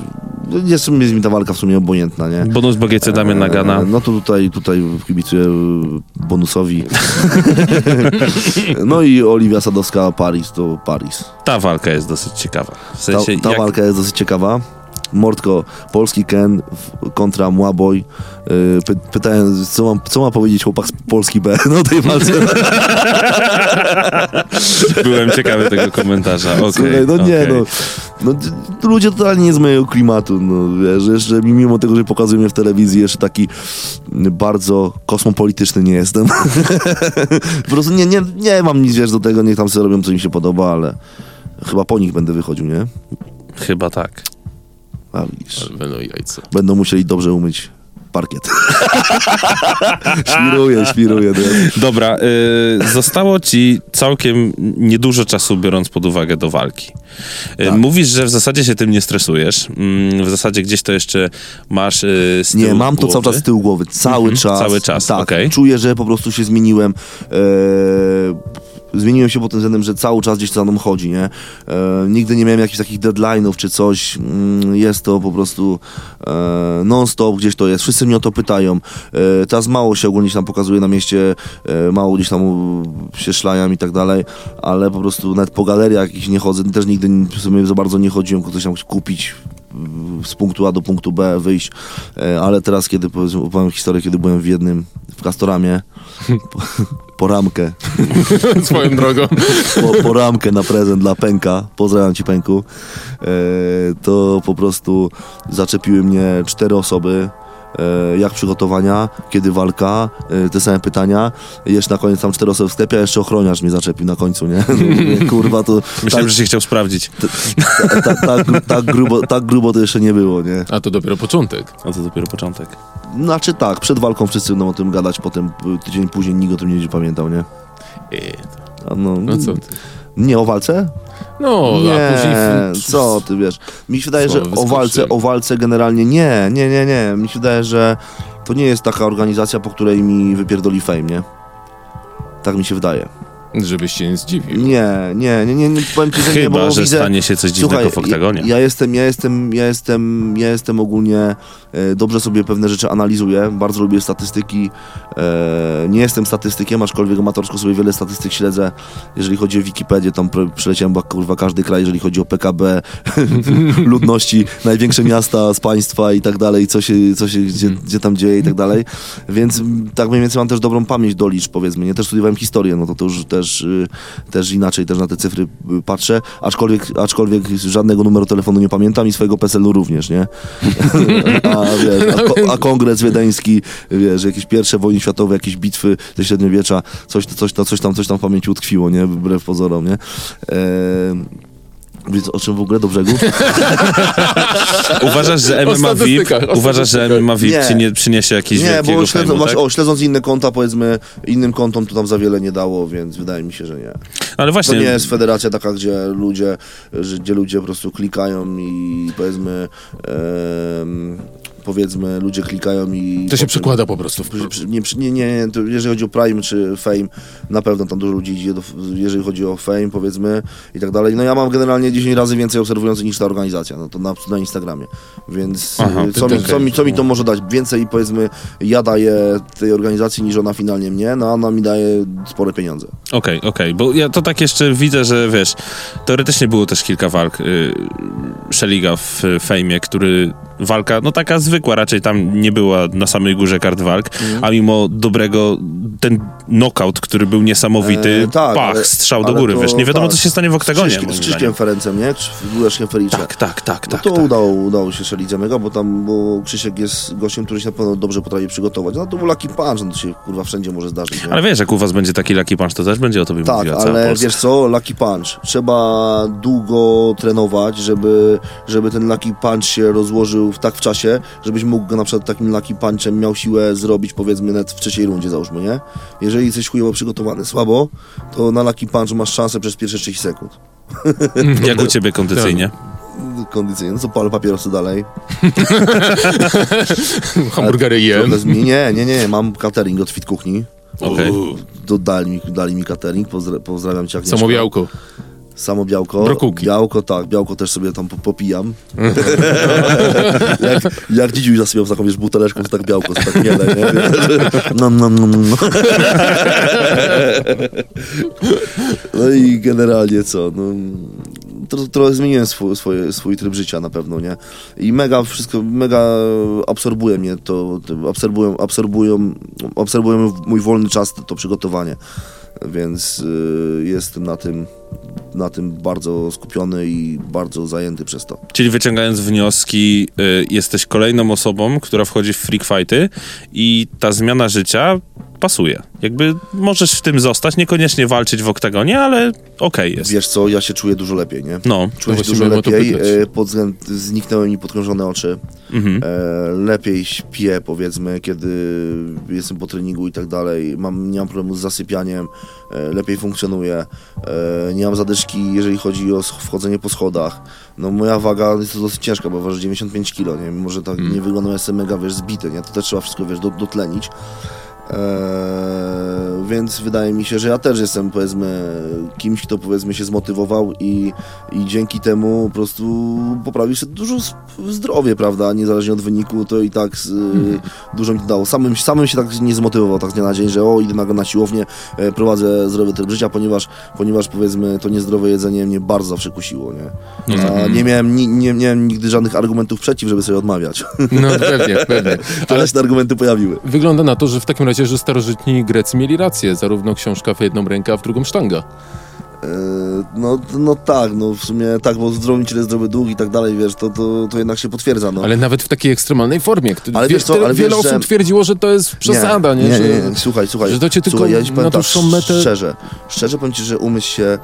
Jest, jest mi ta walka w sumie obojętna, nie?
Bonus BGC Damian Nagana.
E, No to tutaj, tutaj kibicuję e, bonusowi. no i Oliwia Sadowska, Paris to Paris.
Ta walka jest dosyć ciekawa. W
Ta,
sensie,
ta
jak...
walka jest dosyć ciekawa. Mordko, polski Ken kontra Młaboy. Yy, Py, pytałem, co, mam, co ma powiedzieć chłopak z Polski B no tej walce.
Byłem ciekawy tego komentarza. Okej,
Słuchaj, no nie,
okej.
no, no. Ludzie totalnie nie z mojego klimatu, no wiesz, jeszcze mimo tego, że pokazują mnie w telewizji, jeszcze taki bardzo kosmopolityczny nie jestem. po prostu nie, nie, nie mam nic, wiesz, do tego, niech tam sobie robią, co im się podoba, ale chyba po nich będę wychodził, nie?
Chyba tak.
A widzisz.
Będą jajca.
Będą musieli dobrze umyć parkiet. świruję, świruję. No.
Dobra, y, zostało ci całkiem niedużo czasu, biorąc pod uwagę do walki. Y,
Tak.
Mówisz, że w zasadzie się tym nie stresujesz. Mm, w zasadzie gdzieś to jeszcze masz y, z
Nie, mam to cały
głowy.
czas z tyłu głowy. Cały
Mhm,
czas.
cały czas,
Tak,
okej.
czuję, że po prostu się zmieniłem. E, zmieniłem się pod tym względem, że cały czas gdzieś to za mną chodzi, nie? E, nigdy nie miałem jakichś takich deadline'ów czy coś. Mm, jest to po prostu e, non-stop gdzieś to jest. Wszyscy mnie o to pytają. E, teraz mało się ogólnie tam pokazuje na mieście, e, mało gdzieś tam się szlajam i tak dalej, ale po prostu nawet po galeriach jakichś nie chodzę. Też nigdy w sumie za bardzo nie chodziłem, coś tam kupić z punktu A do punktu B wyjść, E, ale teraz kiedy opowiem historię, kiedy byłem w jednym, w Castoramie, po, po ramkę,
Swoją drogą.
po, po ramkę na prezent dla Pęka, pozdrawiam ci Pęku, e, to po prostu zaczepiły mnie cztery osoby, jak przygotowania, kiedy walka, e, te same pytania, jeszcze na koniec tam cztery osoby w sklepie, a jeszcze ochroniarz mnie zaczepił na końcu, nie? Kurwa, to
Myślałem,
tak,
że się chciał sprawdzić.
tak, tak, tak, tak, grubo, tak grubo to jeszcze nie było, nie?
A to dopiero początek.
A to dopiero początek.
Znaczy tak, przed walką wszyscy będą o tym gadać, potem tydzień później nikt o tym nie będzie pamiętał, nie? A no,
No co ty?
Nie o walce?
No,
nie, co ty wiesz? Mi się wydaje, że o walce, o walce generalnie nie, nie, nie, nie. Mi się wydaje, że to nie jest taka organizacja, po której mi wypierdoli fame, nie? Tak mi się wydaje.
Żebyś się nie zdziwił.
Nie, nie, nie, nie, nie powiem ci, że nie,
Chyba,
bo
że
widzę...
stanie się coś dziwnego
Słuchaj,
w oktagonie.
Ja, ja jestem, ja jestem, ja jestem, ja jestem ogólnie dobrze sobie pewne rzeczy analizuję, bardzo lubię statystyki. E, nie jestem statystykiem, aczkolwiek amatorsko sobie wiele statystyk śledzę. Jeżeli chodzi o Wikipedię, tam przeleciałem kurwa każdy kraj, jeżeli chodzi o PKB, ludności, największe miasta z państwa i tak dalej, co się, co się gdzie, gdzie tam dzieje i tak dalej. Więc tak mniej więcej mam też dobrą pamięć do liczb, powiedzmy. Nie też studiowałem historię, no to, to już też, y, też inaczej też na te cyfry y, patrzę, aczkolwiek, aczkolwiek żadnego numeru telefonu nie pamiętam i swojego PESEL-u również, nie? A, wiesz, a, ko- a kongres wiedeński, wiesz, jakieś pierwsze wojny światowe, jakieś bitwy ze średniowiecza, coś, coś, coś, coś tam, coś tam w pamięci utkwiło, nie? Wbrew pozorom, nie? Eee, więc o czym w ogóle do brzegu?
Uważasz, że MMA VIP, uważasz, że. MMA VIP
Nie.
ci nie przyniesie
Nie,
wielkiego
bo śledzą,
fejmu,
właśnie,
tak?
o, śledząc inne konta, powiedzmy, innym kontom to tam za wiele nie dało, więc wydaje mi się, że nie.
Ale
To
właśnie,
nie jest federacja taka, gdzie ludzie, że, gdzie ludzie po prostu klikają i powiedzmy, em, powiedzmy, ludzie klikają i...
To się przekłada po prostu
Nie, nie, nie, jeżeli chodzi o Prime czy Fame, na pewno tam dużo ludzi idzie, do, jeżeli chodzi o Fame, powiedzmy, i tak dalej. No ja mam generalnie 10 razy więcej obserwujących niż ta organizacja, no to na, na Instagramie. Więc
Aha,
y, co, mi, co, mi, co mi to może dać? Więcej, powiedzmy, ja daję tej organizacji niż ona finalnie mnie, no a ona mi daje spore pieniądze.
Okej, okej, bo ja to tak jeszcze widzę, że wiesz, teoretycznie było też kilka walk y, Szeliga w fejmie, który walka, no taka zwykła, raczej tam nie była na samej górze kart walk,
Mhm.
a mimo dobrego, ten knockout, który był niesamowity,
E, tak,
pach,
ale-
strzał do góry,
to
wiesz, nie wiadomo
tak.
co się stanie w oktagonie.
Z Krzyśkiem. Ferencem, nie? Krzyś- Byłeś Fericze.
Tak, tak, tak,
No
tak.
to
tak.
udało, udało się Szelidze mega, bo tam, bo Krzysiek jest gościem, który się na pewno dobrze potrafi przygotować. No to był Lucky Punch, no to się kurwa wszędzie może zdarzyć. Nie?
Ale wiesz, jak u was będzie taki Lucky Punch, to też będzie o tobie
Tak,
mówiła
ale
Polska.
wiesz co, Lucky Punch. Trzeba długo trenować, żeby, żeby ten Lucky Punch się rozłożył w, tak w czasie, żebyś mógł go na przykład takim Lucky Punchem miał siłę zrobić powiedzmy nawet w trzeciej rundzie załóżmy, nie? Jeżeli jesteś chujowo przygotowany słabo, to na Lucky Punch masz szansę przez pierwsze 30 sekund.
Jak u ciebie kondycyjnie?
Kondycyjnie, no to palę papierosy dalej.
Hamburgery jem.
Nie, nie, nie, mam catering od Fit Kuchni. To dali mi, dali mi catering, Pozdra pozdrawiam cię Agnieszko.
Samo białko.
Samo białko.
Brokułki.
Białko, tak. Białko też sobie tam po- popijam. jak, jak dzidziuś zasypiał taką, wiesz, buteleczką, to tak białko, to tak miele, nie? No, i generalnie co, no... tro- Trochę zmieniłem swój, swoje, swój tryb życia na pewno, nie? I mega wszystko, mega absorbuje mnie to, to absorbują, absorbują, absorbują mój wolny czas, to, to przygotowanie. Więc y, jestem na tym, na tym bardzo skupiony i bardzo zajęty przez to.
Czyli wyciągając wnioski, y, jesteś kolejną osobą, która wchodzi w freak fighty i ta zmiana życia pasuje. Jakby możesz w tym zostać, niekoniecznie walczyć w oktagonie, ale okej jest.
Wiesz co, ja się czuję dużo lepiej, nie?
No,
Czuję się
właśnie
dużo lepiej, e, pod względ, zniknęły mi podkrążone oczy,
mhm.
e, lepiej śpię powiedzmy, kiedy jestem po treningu i tak dalej, mam, nie mam problemu z zasypianiem, e, lepiej funkcjonuję, e, nie mam zadyszki, jeżeli chodzi o wchodzenie po schodach. No moja waga jest dosyć ciężka, bo waży 95 kg, nie? Może tak
Mm.
nie wyglądam, jestem mega, wiesz, zbity, nie? To też trzeba wszystko, wiesz, do, dotlenić. Eee, więc wydaje mi się, że ja też jestem powiedzmy kimś, kto powiedzmy się zmotywował i, i dzięki temu po prostu poprawił się dużo zdrowie, prawda? Niezależnie od wyniku, to i tak z, dużo mi to dało. Samym, samym się tak nie zmotywował tak z dnia na dzień, że o, idę na, na siłownię, e, prowadzę zdrowy tryb życia, ponieważ, ponieważ powiedzmy to niezdrowe jedzenie mnie bardzo zawsze kusiło, nie? A nie miałem, ni, nie miałem nigdy żadnych argumentów przeciw, żeby sobie odmawiać.
No pewnie, pewnie.
Ale się te argumenty pojawiły.
Wygląda na to, że w takim razie, że starożytni Grecy mieli rację. Zarówno książka w jedną rękę, a w drugą sztanga.
E, No, no tak, no w sumie tak, bo zdrowy ciele, zdrowy duch i tak dalej, wiesz, to, to, to jednak się potwierdza, no.
Ale nawet w takiej ekstremalnej formie.
Ale
wie-
wiesz co, ale
wiele
wiesz, że-
osób twierdziło, że to jest przesada, nie?
Nie,
że...
nie, nie, słuchaj, słuchaj.
że to cię tylko
słuchaj, ja powiem
na
tak,
dłuższą metę-
Szczerze, szczerze powiem ci, że umysł się e,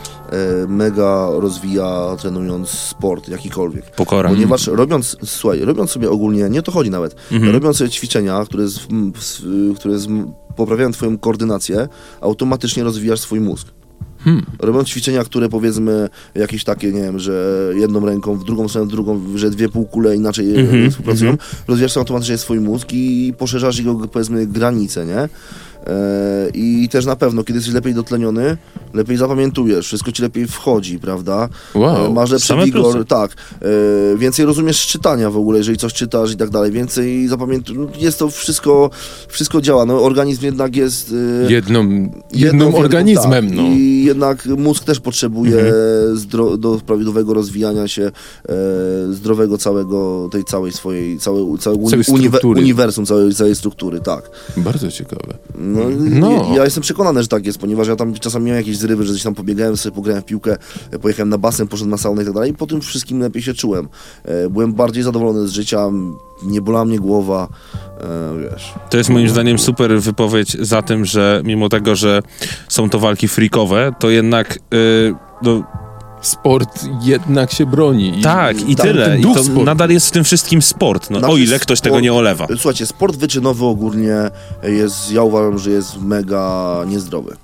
mega rozwija trenując sport jakikolwiek.
Pokora.
Ponieważ robiąc, słuchaj, robiąc sobie ogólnie, nie o to chodzi nawet,
Mhm.
robiąc sobie ćwiczenia, które, z, które z, poprawiają twoją koordynację, automatycznie rozwijasz swój mózg.
Hmm.
Robiąc ćwiczenia, które powiedzmy jakieś takie, nie wiem, że jedną ręką, w drugą stronę, w drugą, że dwie półkule inaczej
Mhm,
e, współpracują, rozwijasz sobie automatycznie swój mózg i poszerzasz jego, powiedzmy, granice, nie? E, I też na pewno, kiedy jesteś lepiej dotleniony, lepiej zapamiętujesz, wszystko ci lepiej wchodzi, prawda?
Wow,
E, Masz lepszy
same
wigor,
plusy.
tak. E, więcej rozumiesz czytania w ogóle, jeżeli coś czytasz i tak dalej, więcej zapamiętujesz. No, jest to wszystko, wszystko działa. No, organizm jednak jest... e,
Jedną,
jedną
jednym organizmem,
tak.
no.
I jednak mózg też potrzebuje zdro, do prawidłowego rozwijania się zdrowego całego, tej całej swojej, całej, uni,
Całej
uniwe,
struktury.
uniwersum, całej, całej struktury, tak.
Bardzo ciekawe.
No,
No.
Ja, ja jestem przekonany, że tak jest, ponieważ ja tam czasami miałem jakieś zrywy, że gdzieś tam pobiegałem sobie, pograłem w piłkę, e, pojechałem na basen, poszedłem na saunę i tak dalej i po tym wszystkim lepiej się czułem. E, Byłem bardziej zadowolony z życia, nie bolała mnie głowa, e, wiesz.
To jest moim zdaniem super wypowiedź za tym, że mimo tego, że są to walki freakowe, to jednak yy, no,
Sport jednak się broni.
Tak i tyle. I
duch
to
sportu.
nadal jest w tym wszystkim sport. No,
Znaczy,
o ile ktoś tego
sport-
nie olewa.
Słuchajcie, sport wyczynowy ogólnie jest, ja uważam, że jest mega niezdrowy.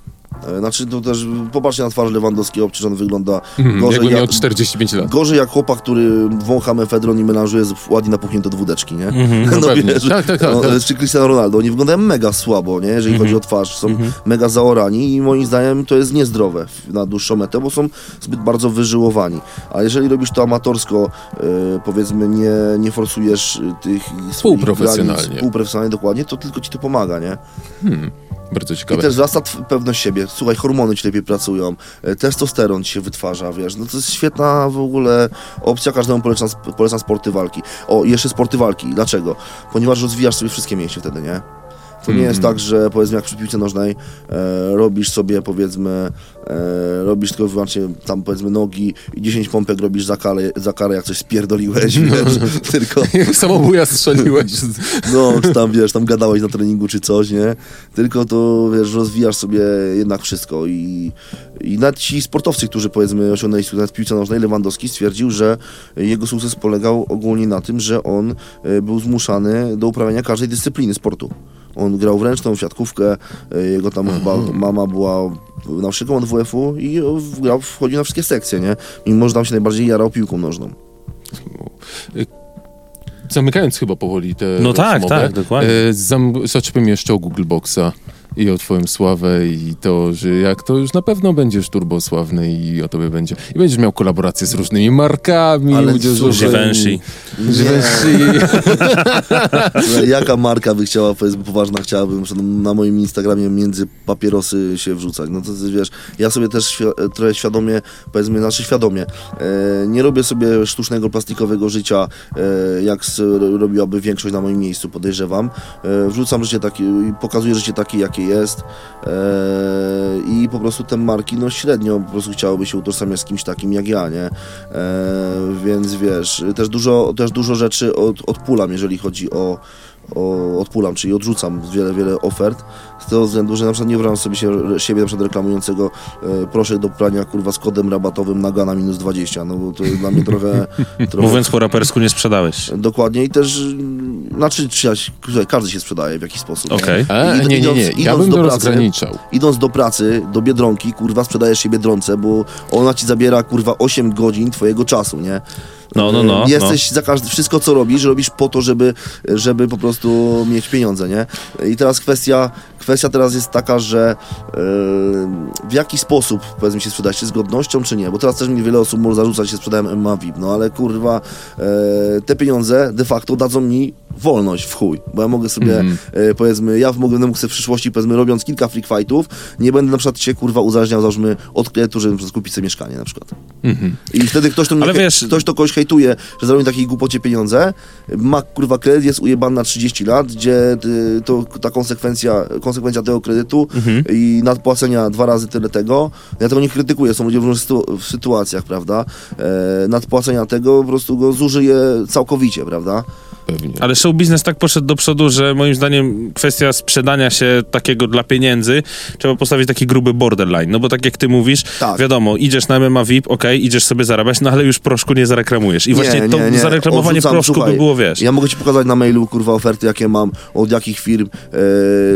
E, Znaczy, to też popatrzcie na twarz Lewandowskiego, przecież on wygląda
Mhm,
gorzej,
jakby miał
jak,
45 lat.
gorzej jak chłopak, który wącha mefedron i melanżuje z ładnie napuchnięte dwódeczki, nie?
No pewnie. Tak, tak, tak,
no,
tak.
Czy Cristiano Ronaldo, oni wyglądają mega słabo, nie? Jeżeli chodzi o twarz, są mega zaorani i moim zdaniem to jest niezdrowe na dłuższą metę, bo są zbyt bardzo wyżyłowani. A jeżeli robisz to amatorsko, e, powiedzmy, nie, nie forsujesz e, tych swoich
Współprofesjonalnie.
granic, Współprofesjonalnie, dokładnie, to tylko ci to pomaga, nie?
Bardzo
I
ciekawe.
też wzrasta pewność siebie. Słuchaj, hormony ci lepiej pracują, e, testosteron ci się wytwarza, wiesz. No to jest świetna w ogóle opcja, każdemu polecam, polecam sporty walki. O, i jeszcze sporty walki. Dlaczego? Ponieważ rozwijasz sobie wszystkie mięśnie wtedy, nie? To nie jest
Mhm.
tak, że powiedzmy jak przy piłce nożnej e, robisz sobie powiedzmy, e, robisz tylko wyłącznie tam powiedzmy nogi i 10 pompek robisz za karę, za karę jak coś spierdoliłeś, wiesz, tylko
samobuja strzeliłeś.
no, czy tam wiesz, tam gadałeś na treningu czy coś, nie? Tylko to wiesz, rozwijasz sobie jednak wszystko i, i nawet ci sportowcy, którzy powiedzmy osiągnęli sukces w piłce nożnej, Lewandowski stwierdził, że jego sukces polegał ogólnie na tym, że on e, był zmuszany do uprawiania każdej dyscypliny sportu. On grał w ręczną, w siatkówkę, e, jego tam chyba mama była nauczycielką od WF-u i e, grał, wchodził na wszystkie sekcje, nie? Mimo, że tam się najbardziej jarał piłką nożną.
Zamykając chyba powoli tę
No tak,
rozmowę,
tak, dokładnie.
e, zam- zaczepię jeszcze o Google Boxa i o twoją sławę i to, że jak to już na pewno będziesz turbosławny i o tobie będzie. I będziesz miał kolaboracje z różnymi markami,
Ale
udzieżowymi.
Givenchy.
Givenchy.
Jaka marka by chciała, powiedzmy, poważna chciałaby na moim Instagramie między papierosy się wrzucać? No to ty wiesz, ja sobie też świ- trochę świadomie, powiedzmy, znaczy świadomie, e, nie robię sobie sztucznego, plastikowego życia, e, jak robiłaby większość na moim miejscu, podejrzewam. E, wrzucam życie takie, i pokazuję życie takie, jakie jest e, i po prostu te marki, no średnio po prostu chciałoby się utożsamiać z kimś takim jak ja, nie? E, więc wiesz, też dużo, też dużo rzeczy od, odpulam, jeżeli chodzi o, o odpulam, czyli odrzucam wiele, wiele ofert z tego względu, że na przykład nie wyobrażam sobie się, siebie na przykład reklamującego e, proszę do prania kurwa z kodem rabatowym naga na minus 20, no bo to jest dla mnie trochę, trochę
Mówiąc po rapersku, nie sprzedałeś.
dokładnie i też mm, znaczy każdy się sprzedaje w jakiś sposób.
Okej.
E,
Id-
nie, nie, nie.
idąc-
Ja bym
do
to
pracy-
rozgraniczał.
Idąc do pracy, do Biedronki, kurwa, sprzedajesz się Biedronce, bo ona ci zabiera, kurwa, 8 godzin twojego czasu, nie?
No, no, no,
Jesteś za każdy, wszystko co robisz, robisz po to, żeby, żeby po prostu mieć pieniądze, nie? I teraz kwestia, kwestia teraz jest taka, że e, w jaki sposób, powiedzmy, się sprzedać, czy z godnością, czy nie? Bo teraz też mi wiele osób może zarzucać, że sprzedałem MMA VIP, no ale kurwa, e, te pieniądze de facto dadzą mi wolność w chuj, bo ja mogę sobie,
Mhm.
e, powiedzmy, ja mogę mógł sobie w przyszłości, powiedzmy, robiąc kilka freak fightów, nie będę na przykład się, kurwa, uzależniał, załóżmy, od kredytu, żeby na kupić sobie mieszkanie na przykład.
Mhm.
I wtedy ktoś, to mnie,
Ale wiesz-
ktoś to kogoś hejtuje, że zarobi takiej głupocie pieniądze, ma kurwa kredyt, jest ujebany na 30 lat, gdzie y, to ta konsekwencja, konsekwencja tego kredytu
Mhm.
i nadpłacenia dwa razy tyle tego, ja tego nie krytykuję, są ludzie w różnych sytuacjach, prawda, e, nadpłacenia tego po prostu go zużyje całkowicie, prawda.
Pewnie.
Ale show biznes tak poszedł do przodu, że moim zdaniem kwestia sprzedania się takiego dla pieniędzy, trzeba postawić taki gruby borderline. No bo tak jak ty mówisz,
Tak.
wiadomo, idziesz na MMA VIP, okej, idziesz sobie zarabiać, no ale już proszku nie zareklamujesz. I właśnie to zareklamowanie
Odrzucam,
proszku
słuchaj,
by było, wiesz.
Ja mogę ci pokazać na mailu, kurwa, oferty, jakie mam, od jakich firm, e,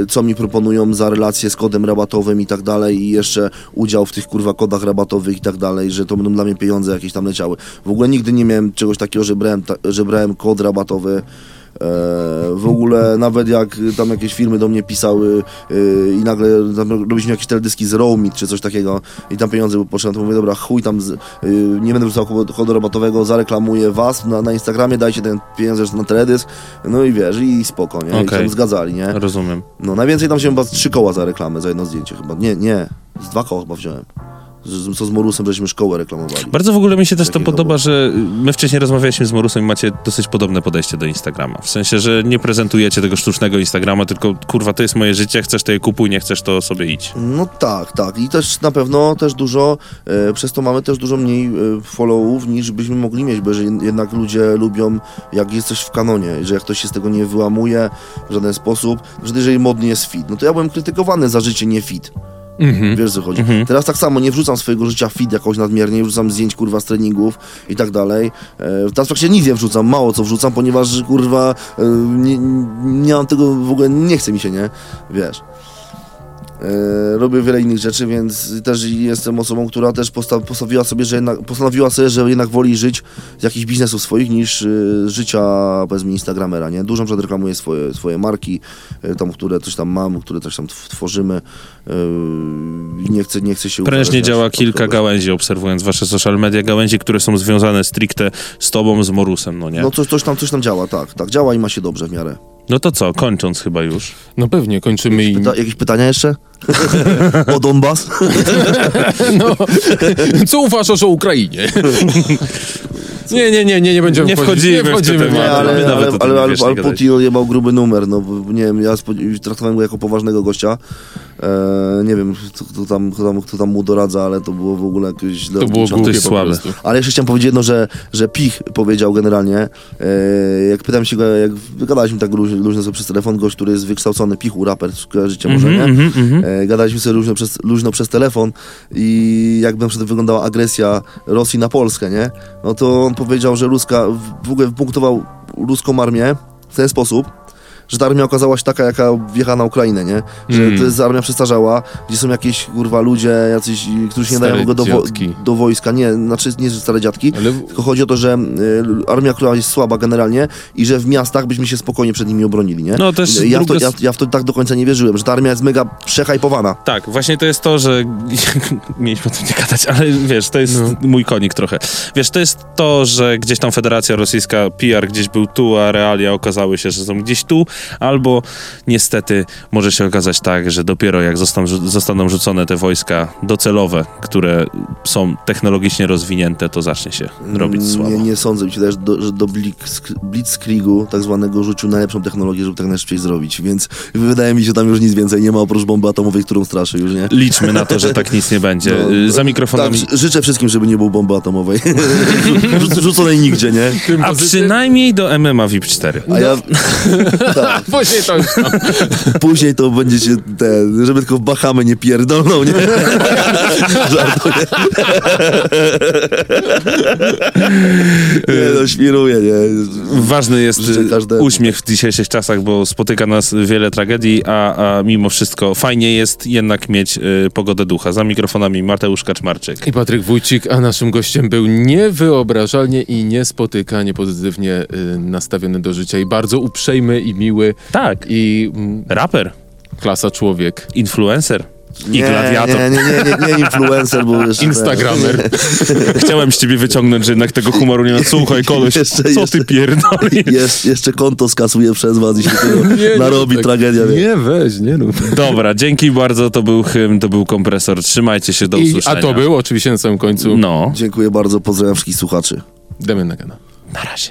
co mi proponują za relacje z kodem rabatowym i tak dalej i jeszcze udział w tych, kurwa, kodach rabatowych i tak dalej, że to będą dla mnie pieniądze jakieś tam leciały. W ogóle nigdy nie miałem czegoś takiego, że brałem, ta, że brałem kod rabatowy w ogóle nawet jak tam jakieś firmy do mnie pisały e, i nagle tam robiliśmy jakieś teledyski z Roamit czy coś takiego i tam pieniądze były potrzebne, to mówię, dobra, chuj tam, z, e, nie będę wrzucał kodu- rabatowego, zareklamuję was na, na Instagramie, dajcie ten pieniądze na teledysk, no i wiesz, i spoko, nie? I
Okej.
tam zgadzali, nie?
Rozumiem.
No najwięcej tam się chyba trzy koła za reklamę, za jedno zdjęcie chyba. Nie, nie, z dwa koła chyba wziąłem. Co z Morusem żeśmy szkołę reklamowali.
Bardzo w ogóle mi się też to podoba, że my wcześniej rozmawialiśmy z Morusem i macie dosyć podobne podejście do Instagrama. W sensie, że nie prezentujecie tego sztucznego Instagrama, tylko kurwa, to jest moje życie, chcesz to je kupuj, nie chcesz to sobie idź.
No tak, tak. I też na pewno też dużo, e, przez to mamy też dużo mniej e, followów niż byśmy mogli mieć, bo że jed- jednak ludzie lubią, jak jest coś w kanonie, że jak ktoś się z tego nie wyłamuje w żaden sposób, że jeżeli modny jest fit, no to ja byłem krytykowany za życie nie fit.
Mhm.
Wiesz co chodzi. Teraz tak samo nie wrzucam swojego życia fit jakoś nadmiernie, nie wrzucam zdjęć kurwa z treningów i tak dalej. E, teraz praktycznie nic nie wrzucam, mało co wrzucam, ponieważ kurwa e, nie, nie mam tego w ogóle, nie chce mi się, nie? Wiesz. E, robię wiele innych rzeczy, więc też jestem osobą, która też posta- postawiła sobie, że jednak, postanowiła sobie, że jednak woli żyć z jakichś biznesów swoich niż y, życia powiedzmy Instagramera, nie? Dużo przedreklamuję swoje, swoje marki, y, tam, które coś tam mam, które coś tam tw- tworzymy i nie chcę, nie chcę się
Prężnie działa kilka
kogoś.
gałęzi, obserwując wasze social media, gałęzi, które są związane stricte z tobą, z Morusem, no nie?
No coś, coś, tam, coś tam działa, tak, tak, działa i ma się dobrze w miarę.
No to co, kończąc chyba już.
No pewnie, kończymy i...
Pyta, jakieś pytania jeszcze? o Donbas?
No, co uważasz o Ukrainie? Nie, nie, nie, nie, nie będziemy
Nie wchodzimy w
nie wchodzimy
tematy.
Nie,
Dobra,
ale, ale, ale,
nie
ale,
nie.
Putin jebał gruby numer, no bo nie wiem, ja traktowałem go jako poważnego gościa. E, nie wiem, kto, kto, tam, kto, tam, kto tam mu doradza, ale to było w ogóle jakieś źle
To było głupie po
słabe.
prostu.
Ale jeszcze chciałem powiedzieć jedno, że, że Pich powiedział generalnie, e, jak pytam się go, jak gadaliśmy tak luźno, luźno sobie przez telefon, gość, który jest wykształcony, Pichu, raper, kojarzycie może, nie?
Mhm, mhm.
E, gadaliśmy sobie luźno przez, luźno przez telefon i jakby na przykład wyglądała agresja Rosji na Polskę, nie? No to on powiedział, że Ruska, w ogóle punktował ruską armię w ten sposób, że ta armia okazała się taka, jaka wjechała na Ukrainę, nie? Że
Mm.
to jest armia przestarzała, gdzie są jakieś, kurwa, ludzie, jacyś, którzy się nie
Stare
dają w ogóle do, wo- do wojska. Nie, znaczy nie, że stare dziadki,
Ale
tylko chodzi o to, że y, armia, która jest słaba generalnie i że w miastach byśmy się spokojnie przed nimi obronili, nie?
No, też
ja, w to,
druga
ja, ja w to tak do końca nie wierzyłem, że ta armia jest mega przehajpowana.
Tak, właśnie to jest to, że mieliśmy o tym nie gadać, ale wiesz, to jest
No.
mój konik trochę. Wiesz, to jest to, że gdzieś tam Federacja Rosyjska, PR gdzieś był tu, a realia okazały się, że są gdzieś tu, albo niestety może się okazać tak, że dopiero jak zostaną, zostaną rzucone te wojska docelowe, które są technologicznie rozwinięte, to zacznie się robić słabo.
Nie, nie sądzę, mi się wydaje, że do, że do Blitz- Blitzkriegu tak zwanego rzucił najlepszą technologię, żeby tak najszybciej zrobić, więc wydaje mi się, że tam już nic więcej nie ma oprócz bomby atomowej, którą straszy już, nie?
Liczmy na to, że tak nic nie będzie.
No,
Y, Za mikrofonami...
Tak, ży- życzę wszystkim, żeby nie było bomby atomowej. Rzu- Rzuconej nigdzie, nie?
A przynajmniej do MMA VIP 4.
A ja
Później to już tam.
później to będziecie te, żeby tylko w Bahamy nie pierdolną, nie? Żartuję. nie no, świruję, nie?
Ważny jest uśmiech w dzisiejszych czasach, bo spotyka nas wiele tragedii, a, a mimo wszystko fajnie jest jednak mieć y, pogodę ducha. Za mikrofonami Mateusz Kaczmarczyk.
I Patryk Wójcik, a naszym gościem był niewyobrażalnie i niespotykanie pozytywnie y, nastawiony do życia i bardzo uprzejmy i miły
Tak.
i mm,
Raper,
klasa człowiek.
influencer i
Nie,
gladiator.
nie, nie, nie, nie, nie influencer, bo jeszcze...
Instagramer.
Chciałem z ciebie wyciągnąć, że jednak tego humoru nie ma. Słuchaj, koleś,
Jeszcze-
co
jeszcze-
ty pierdolisz?
Jest, jeszcze konto skasuje przez was i się tego
Nie,
narobi
nie, tak.
tragedia. wie.
Nie, weź, nie rób.
Dobra, dzięki bardzo, to był hymn, to był kompresor. Trzymajcie się, do
I,
usłyszenia.
a to był oczywiście na samym końcu
No,
Dziękuję bardzo, pozdrawiam wszystkich słuchaczy.
Damian Nagana.
na razie.